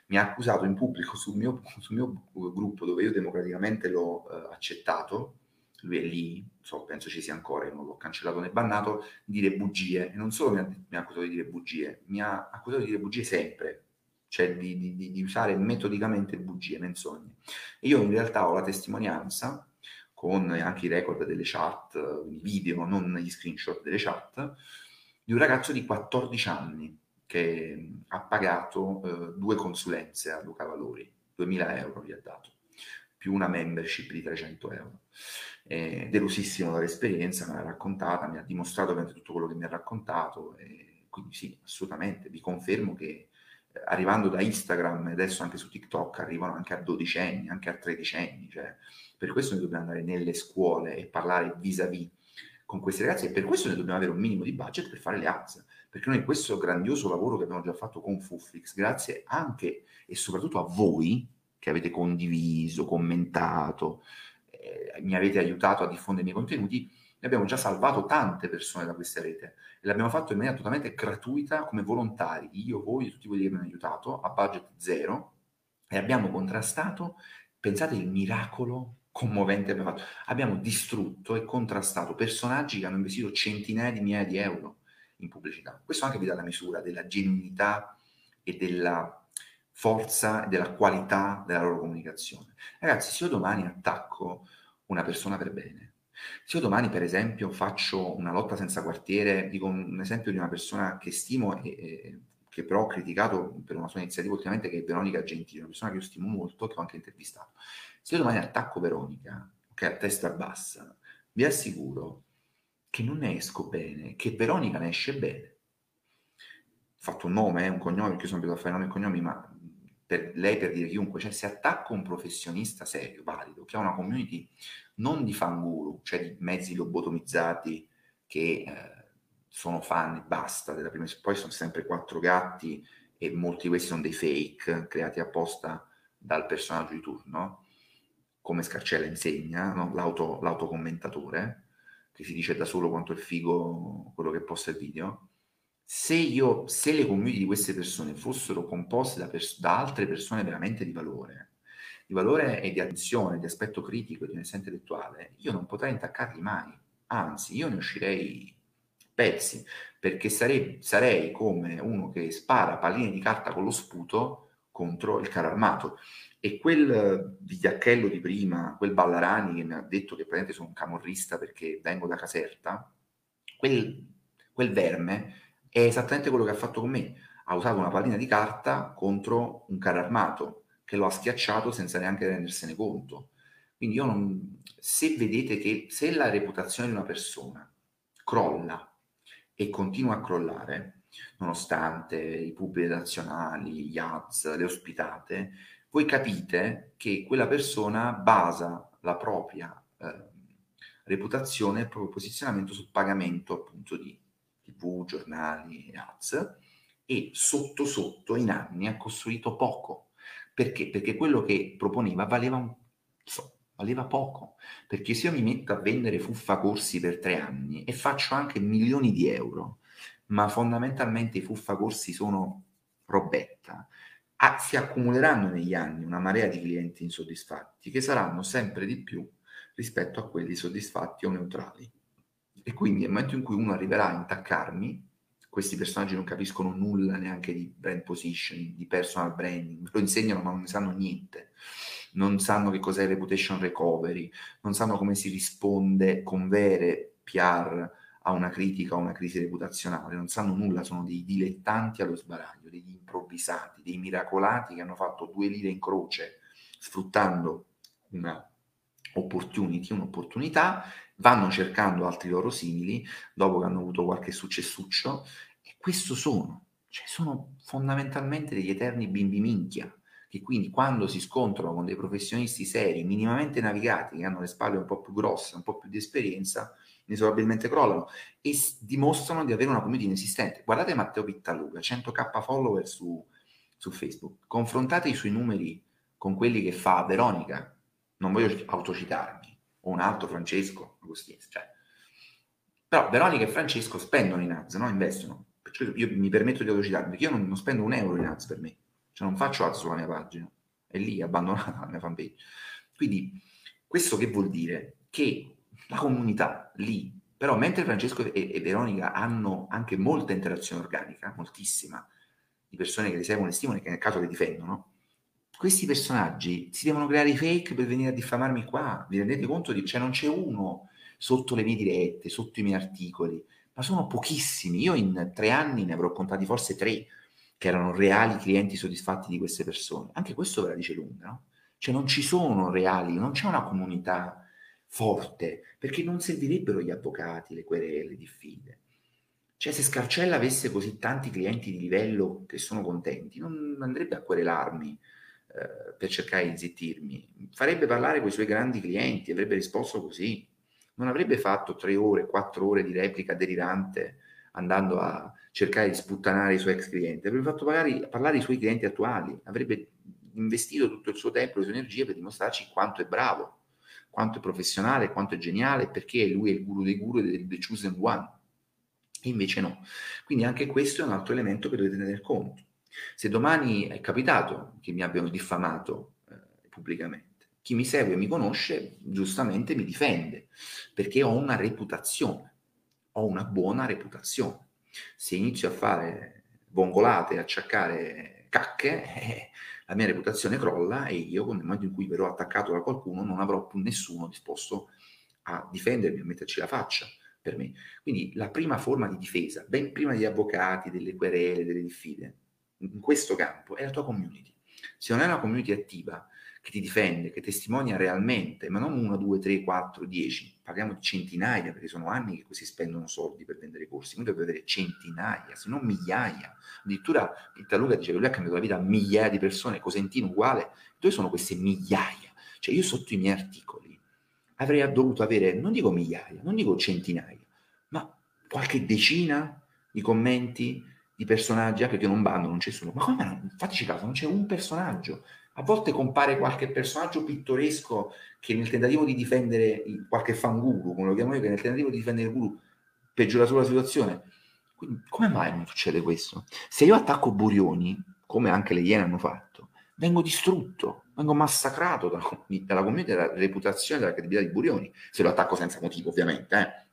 mi ha accusato in pubblico sul mio, sul mio gruppo dove io democraticamente l'ho eh, accettato, lui è lì, so, penso ci sia ancora, non l'ho cancellato né bannato, dire bugie. E non solo mi ha, mi ha, accusato di dire bugie, mi ha accusato di dire bugie sempre, cioè di, di, di usare metodicamente bugie, menzogne. E io in realtà ho la testimonianza con anche i record delle chat, i video, non gli screenshot delle chat, di un ragazzo di 14 anni che ha pagato eh, due consulenze a Luca Valori, 2000 euro gli ha dato, più una membership di 300 euro. Eh, delusissimo dall'esperienza, me l'ha raccontata, mi ha dimostrato tutto quello che mi ha raccontato, e quindi sì, assolutamente, vi confermo che eh, arrivando da Instagram e adesso anche su TikTok arrivano anche a 12 anni, anche a 13 anni, cioè per questo noi dobbiamo andare nelle scuole e parlare vis-à-vis con questi ragazzi e per questo noi dobbiamo avere un minimo di budget per fare le ads, perché noi questo grandioso lavoro che abbiamo già fatto con Fuflix, grazie anche e soprattutto a voi che avete condiviso, commentato, eh, mi avete aiutato a diffondere i miei contenuti, ne abbiamo già salvato tante persone da questa rete. E l'abbiamo fatto in maniera totalmente gratuita come volontari, io, voi, tutti quelli che mi hanno aiutato, a budget zero. E abbiamo contrastato, pensate il miracolo commovente abbiamo fatto. Abbiamo distrutto e contrastato personaggi che hanno investito centinaia di migliaia di euro in pubblicità. Questo anche vi dà la misura della genuinità e della forza e della qualità della loro comunicazione. Ragazzi, se io domani attacco una persona per bene, se io domani per esempio faccio una lotta senza quartiere, dico un esempio di una persona che stimo e, e che però ho criticato per una sua iniziativa ultimamente, che è Veronica Gentili, una persona che io stimo molto, che ho anche intervistato. Se io domani attacco Veronica, che è a testa bassa, vi assicuro che non ne esco bene, che Veronica ne esce bene. Ho fatto un nome, eh, un cognome, perché sono abituato a fare nomi e cognomi, ma per lei per dire chiunque, cioè se attacco un professionista serio, valido, che ha una community non di fanguru, cioè di mezzi lobotomizzati che eh, sono fan e basta, della prima, poi sono sempre quattro gatti e molti di questi sono dei fake creati apposta dal personaggio di turno, come Scarcella insegna, no? L'auto, l'autocommentatore, che si dice da solo quanto è figo quello che posta il video, se, io, se le community di queste persone fossero composte da, pers- da, altre persone veramente di valore, di valore e di attenzione, di aspetto critico, di onestà intellettuale, io non potrei intaccarli mai. Anzi, io ne uscirei pezzi, perché sarei, sarei come uno che spara palline di carta con lo sputo contro il carro armato. E quel vigliacchello di prima, quel Ballarani che mi ha detto che praticamente sono un camorrista perché vengo da Caserta, quel, quel verme è esattamente quello che ha fatto con me. Ha usato una pallina di carta contro un carro armato che lo ha schiacciato senza neanche rendersene conto. Quindi io non... Se vedete che se la reputazione di una persona crolla e continua a crollare, nonostante i pubblici nazionali, gli ads, le ospitate, voi capite che quella persona basa la propria eh, reputazione, il proprio posizionamento sul pagamento appunto di tv, giornali, ads e sotto sotto in anni ha costruito poco. Perché? Perché quello che proponeva valeva, un, so, valeva poco. Perché se io mi metto a vendere fuffa corsi per tre anni e faccio anche milioni di euro, ma fondamentalmente i fuffa corsi sono robetta, ah, si accumuleranno negli anni una marea di clienti insoddisfatti che saranno sempre di più rispetto a quelli soddisfatti o neutrali. E quindi nel momento in cui uno arriverà a intaccarmi, questi personaggi non capiscono nulla neanche di brand positioning, di personal branding, lo insegnano ma non ne sanno niente, non sanno che cos'è reputation recovery, non sanno come si risponde con vere PR a una critica o una crisi reputazionale, non sanno nulla, sono dei dilettanti allo sbaraglio, degli improvvisati, dei miracolati che hanno fatto due lire in croce sfruttando una opportunity, un'opportunità, vanno cercando altri loro simili dopo che hanno avuto qualche successuccio e questo sono, cioè sono fondamentalmente degli eterni bimbi minchia che quindi quando si scontrano con dei professionisti seri, minimamente navigati, che hanno le spalle un po' più grosse, un po' più di esperienza, inesorabilmente crollano e s- dimostrano di avere una community inesistente. Guardate Matteo Pittaluga, 100k follower su, su Facebook, confrontate i suoi numeri con quelli che fa Veronica, non voglio autocitarmi, o un altro Francesco Agostini, cioè Però Veronica e Francesco spendono in ads, no? investono. Perciò io mi permetto di autocitarmi, perché io non, non, spendo un euro in ads per me, cioè non faccio ads sulla mia pagina, è lì abbandonata la mia fanpage. Quindi questo che vuol dire? Che la comunità lì, però mentre Francesco e, e Veronica hanno anche molta interazione organica, moltissima, di persone che le seguono e stimolano che nel caso le difendono, questi personaggi si devono creare i fake per venire a diffamarmi qua. Vi rendete conto? Di, cioè non c'è uno sotto le mie dirette, sotto i miei articoli, ma sono pochissimi. Io in tre anni ne avrò contati forse tre che erano reali clienti soddisfatti di queste persone. Anche questo ve la dice lunga, no? Cioè non ci sono reali, non c'è una comunità forte, perché non servirebbero gli avvocati, le querele, le diffide. Cioè se Scarcella avesse così tanti clienti di livello che sono contenti, non andrebbe a querelarmi eh, per cercare di zittirmi, farebbe parlare con i suoi grandi clienti, avrebbe risposto così. Non avrebbe fatto tre ore, quattro ore di replica delirante andando a cercare di sputtanare i suoi ex clienti, avrebbe fatto magari parlare i suoi clienti attuali, avrebbe investito tutto il suo tempo e le sue energie per dimostrarci quanto è bravo, quanto è professionale, quanto è geniale, perché lui è il guru dei guru del chosen one. E invece no. Quindi anche questo è un altro elemento che dovete tener conto. Se domani è capitato che mi abbiano diffamato eh, pubblicamente, chi mi segue e mi conosce giustamente mi difende perché ho una reputazione, ho una buona reputazione. Se inizio a fare bongolate, a acciaccare cacche, eh, la mia reputazione crolla e io nel momento in cui verrò attaccato da qualcuno non avrò più nessuno disposto a difendermi, a metterci la faccia per me. Quindi la prima forma di difesa, ben prima degli avvocati, delle querele, delle diffide, in questo campo è la tua community. Se non è una community attiva, che ti difende, che testimonia realmente, ma non 1, 2, 3, 4, 10, parliamo di centinaia, perché sono anni che così spendono soldi per vendere corsi, quindi deve avere centinaia, se non migliaia. Addirittura Pittaluga dice che lui ha cambiato la vita a migliaia di persone, Cosentino uguale, dove sono queste migliaia? Cioè io sotto i miei articoli avrei dovuto avere, non dico migliaia, non dico centinaia, ma qualche decina di commenti di personaggi, anche che non vanno, non c'è nessuno. Ma come? Fateci caso, non c'è un personaggio a volte compare qualche personaggio pittoresco che nel tentativo di difendere qualche fanguru, come lo chiamo io, che nel tentativo di difendere il guru peggiora solo la situazione. Quindi, come mai non succede questo? Se io attacco Burioni, come anche le Iene hanno fatto, vengo distrutto, vengo massacrato dalla, dalla comunità, dalla reputazione, dalla credibilità di Burioni. Se lo attacco senza motivo, ovviamente, eh.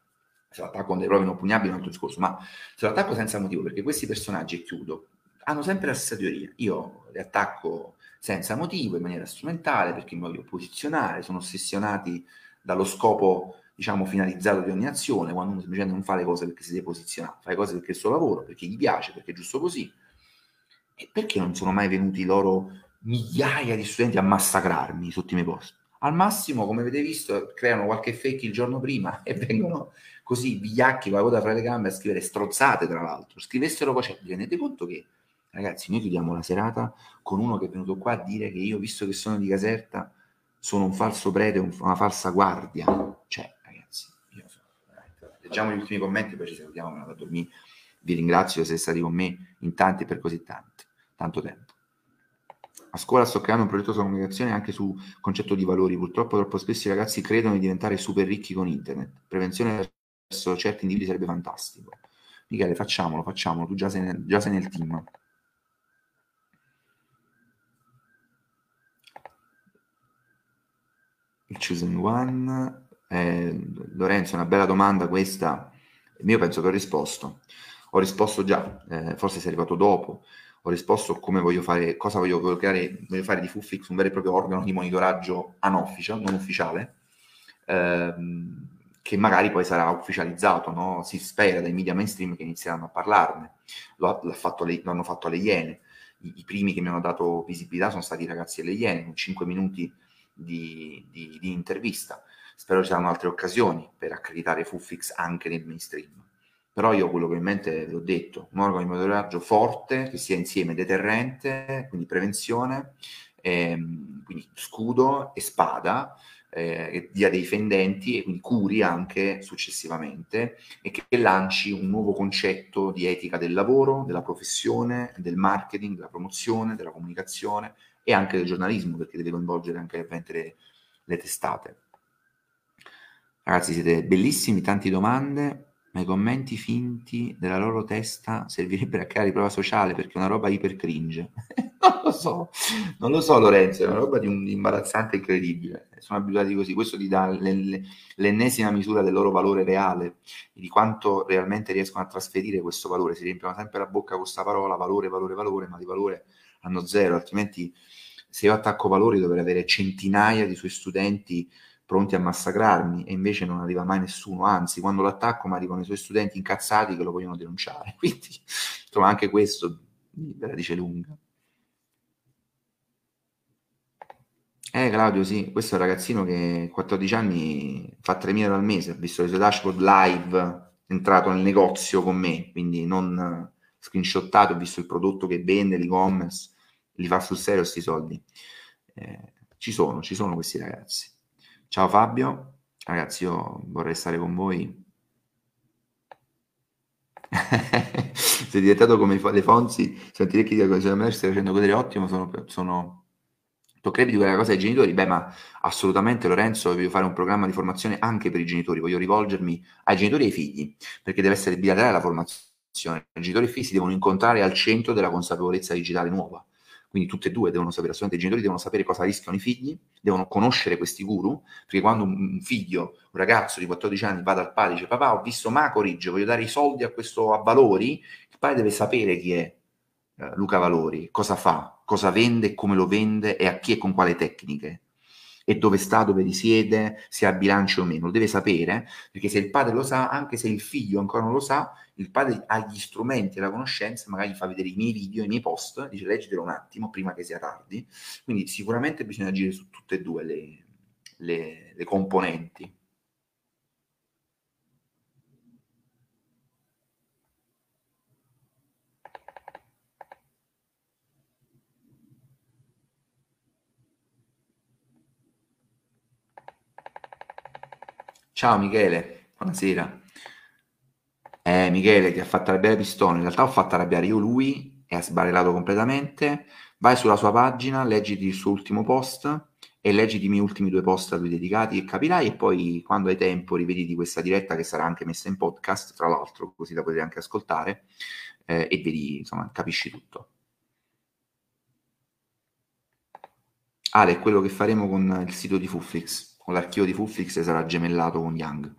se lo attacco con delle prove inoppugnabili è un altro discorso, ma se lo attacco senza motivo, perché questi personaggi, e chiudo, hanno sempre la stessa teoria. Io li attacco senza motivo, in maniera strumentale, perché mi voglio posizionare, sono ossessionati dallo scopo, diciamo, finalizzato di ogni azione, quando uno semplicemente non fa le cose perché si deve posizionare, fa le cose perché è il suo lavoro, perché gli piace, perché è giusto così. E perché non sono mai venuti loro migliaia di studenti a massacrarmi sotto i miei posti? Al massimo, come avete visto, creano qualche fake il giorno prima e vengono così vigliacchi con la coda fra le gambe a scrivere strozzate, tra l'altro. Scrivessero poi, cioè, vi rendete conto che Ragazzi, noi chiudiamo la serata con uno che è venuto qua a dire che io, visto che sono di Caserta, sono un falso prete, una falsa guardia. Cioè, ragazzi, io so, leggiamo gli ultimi commenti, poi ci salutiamo, a dormire. Vi ringrazio se siete stati con me in tanti per così tanti, tanto tempo. A scuola sto creando un progetto sulla comunicazione anche su concetto di valori. Purtroppo troppo spesso i ragazzi credono di diventare super ricchi con internet. Prevenzione verso certi individui sarebbe fantastico. Michele, facciamolo, facciamolo, tu già sei nel, già sei nel team. Il chosen one. Eh, Lorenzo, una bella domanda questa. Io penso che ho risposto. Ho risposto già, eh, forse sei arrivato dopo. Ho risposto come voglio fare, cosa voglio, voglio creare, voglio fare di Fufix un vero e proprio organo di monitoraggio unofficial, non ufficiale, ehm, che magari poi sarà ufficializzato, no? si spera dai media mainstream che inizieranno a parlarne. Lo, fatto le, l'hanno fatto alle Iene. I, I, primi che mi hanno dato visibilità sono stati i ragazzi alle Iene, in 5 minuti di, di, di intervista. Spero ci saranno altre occasioni per accreditare Fufix anche nel mainstream. Però io quello che in mente l'ho detto, un organo di monitoraggio forte, che sia insieme deterrente, quindi prevenzione, ehm, quindi scudo e spada, eh, che dia dei fendenti e quindi curi anche successivamente e che lanci un nuovo concetto di etica del lavoro, della professione, del marketing, della promozione, della comunicazione e anche del giornalismo, perché deve coinvolgere anche le, le testate. Ragazzi, siete bellissimi, tante domande. Ma i commenti finti della loro testa servirebbero a creare prova sociale perché è una roba iper cringe. non lo so, non lo so Lorenzo, è una roba di un imbarazzante incredibile. Sono abituati così, questo ti dà l'ennesima misura del loro valore reale, di quanto realmente riescono a trasferire questo valore. Si riempiono sempre la bocca con questa parola, valore, valore, valore, ma di valore hanno zero, altrimenti se io attacco valori dovrei avere centinaia di suoi studenti pronti a massacrarmi e invece non arriva mai nessuno, anzi quando l'attacco mi arrivano i suoi studenti incazzati che lo vogliono denunciare, quindi insomma anche questo ve la dice lunga. Eh Claudio, sì, questo è un ragazzino che a 14 anni fa 3.000 euro al mese, ha visto le sue dashboard live, è entrato nel negozio con me, quindi non screenshottato, ho visto il prodotto che vende, l'e-commerce, li fa sul serio questi soldi. Eh, ci sono, ci sono questi ragazzi. Ciao Fabio, ragazzi io vorrei stare con voi. Sei diventato come le Fonzi, sentire chi dice me stai facendo godere ottimo, sono, sono toccherebbe di quella cosa ai genitori? Beh, ma assolutamente Lorenzo, voglio fare un programma di formazione anche per i genitori, voglio rivolgermi ai genitori e ai figli, perché deve essere bilaterale la formazione. I genitori e i figli si devono incontrare al centro della consapevolezza digitale nuova. Quindi tutte e due devono sapere, assolutamente i genitori devono sapere cosa rischiano i figli, devono conoscere questi guru, perché quando un figlio, un ragazzo di 14 anni va dal padre e dice papà ho visto Macoridge, voglio dare i soldi a questo a Valori, il padre deve sapere chi è eh, Luca Valori, cosa fa, cosa vende, come lo vende e a chi e con quale tecniche e dove sta, dove risiede, se ha bilancio o meno. Lo deve sapere, perché se il padre lo sa, anche se il figlio ancora non lo sa, il padre ha gli strumenti e la conoscenza, magari gli fa vedere i miei video, i miei post, dice leggitelo un attimo prima che sia tardi. Quindi sicuramente bisogna agire su tutte e due le, le, le componenti. Ciao Michele, buonasera. Eh, Michele ti ha fatto arrabbiare Pistone, in realtà ho fatto arrabbiare io lui e ha sbarellato completamente. Vai sulla sua pagina, leggiti il suo ultimo post e leggiti i miei ultimi due post a lui dedicati e capirai e poi quando hai tempo rivediti questa diretta che sarà anche messa in podcast, tra l'altro, così la potete anche ascoltare eh, e vedi, insomma, capisci tutto. Ale, è quello che faremo con il sito di Fuflix con l'archivio di Fuffix sarà gemellato con Young.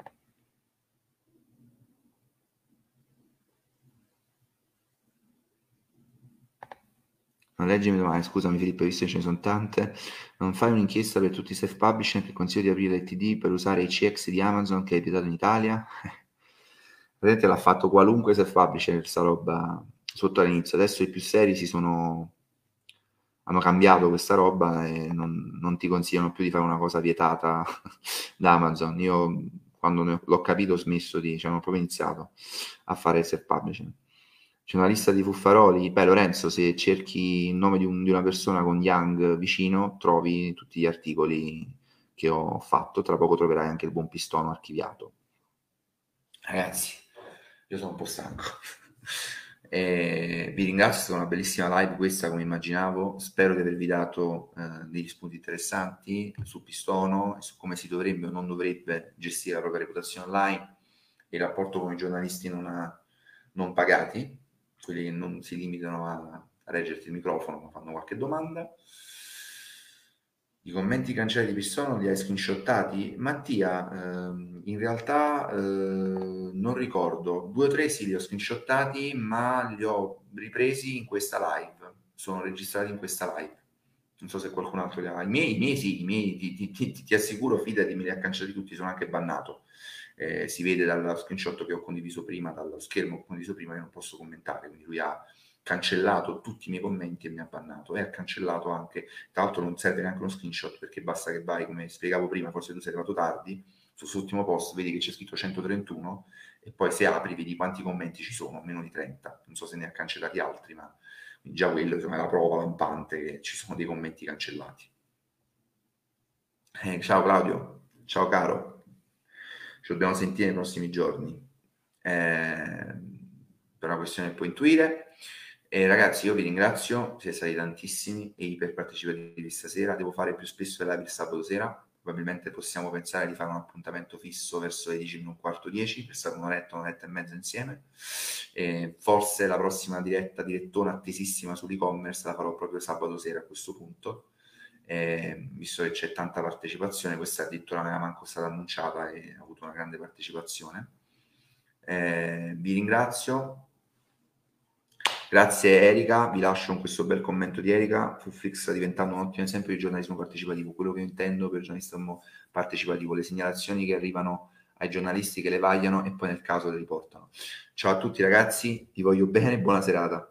Non leggimi domani, scusami Filippo, visto che ce ne sono tante. Non fai un'inchiesta per tutti i self-publisher che consiglio di aprire l'ITD per usare i CX di Amazon che hai vietato in Italia? Vedete, l'ha fatto qualunque self-publisher questa roba sotto all'inizio. Adesso i più seri si sono hanno cambiato questa roba e non, non, ti consigliano più di fare una cosa vietata da Amazon. Io quando l'ho capito ho smesso di, cioè, ho proprio iniziato a fare il self-publishing. C'è una lista di fuffaroli. Beh, Lorenzo, se cerchi il nome di, un, di una persona con Young vicino, trovi tutti gli articoli che ho fatto. Tra poco troverai anche il buon pistono archiviato. Ragazzi, io sono un po' stanco. E vi ringrazio, è una bellissima live questa come immaginavo, spero di avervi dato eh, degli spunti interessanti su Pistono su come si dovrebbe o non dovrebbe gestire la propria reputazione online il rapporto con i giornalisti non, ha, non pagati, quelli che non si limitano a, a reggerti il microfono ma fanno qualche domanda. I commenti cancellati di Pistono li hai screenshottati? Mattia, ehm, in realtà eh, non ricordo, due o tre sì li ho screenshottati, ma li ho ripresi in questa live, sono registrati in questa live. Non so se qualcun altro li ha. I miei, i miei sì, i miei, ti, ti, ti, ti assicuro, fidati, me li ha cancellati tutti, sono anche bannato. Eh, si vede dal screenshot che ho condiviso prima, dallo schermo che ho condiviso prima, che non posso commentare, quindi lui ha cancellato tutti i miei commenti e mi ha bannato e ha cancellato anche, tra l'altro non serve neanche uno screenshot perché basta che vai, come spiegavo prima, forse tu sei arrivato tardi, sul suo ultimo post vedi che c'è scritto 131 e poi se apri vedi quanti commenti ci sono, meno di 30, non so se ne ha cancellati altri, ma già quello insomma, è la prova lampante che ci sono dei commenti cancellati. Eh, ciao Claudio, ciao caro, ci dobbiamo sentire nei prossimi giorni. Eh, per una questione che puoi intuire. E ragazzi, io vi ringrazio, siete stati tantissimi e iper partecipativi stasera. Devo fare più spesso live il sabato sera probabilmente possiamo pensare di fare un appuntamento fisso verso le 10 un quarto 10 per stare un'oretta, un'oretta e mezza insieme. E forse la prossima diretta direttona attesissima sull'e-commerce la farò proprio sabato sera a questo punto. Eh, visto che c'è tanta partecipazione, questa addirittura non era manco stata annunciata e ha avuto una grande partecipazione. Eh, vi ringrazio. Grazie Erika, vi lascio con questo bel commento di Erika. Fuflix sta diventando un ottimo esempio di giornalismo partecipativo. Quello che intendo per giornalismo partecipativo, le segnalazioni che arrivano ai giornalisti che le vagliano e poi nel caso le riportano. Ciao a tutti ragazzi, vi voglio bene, buona serata.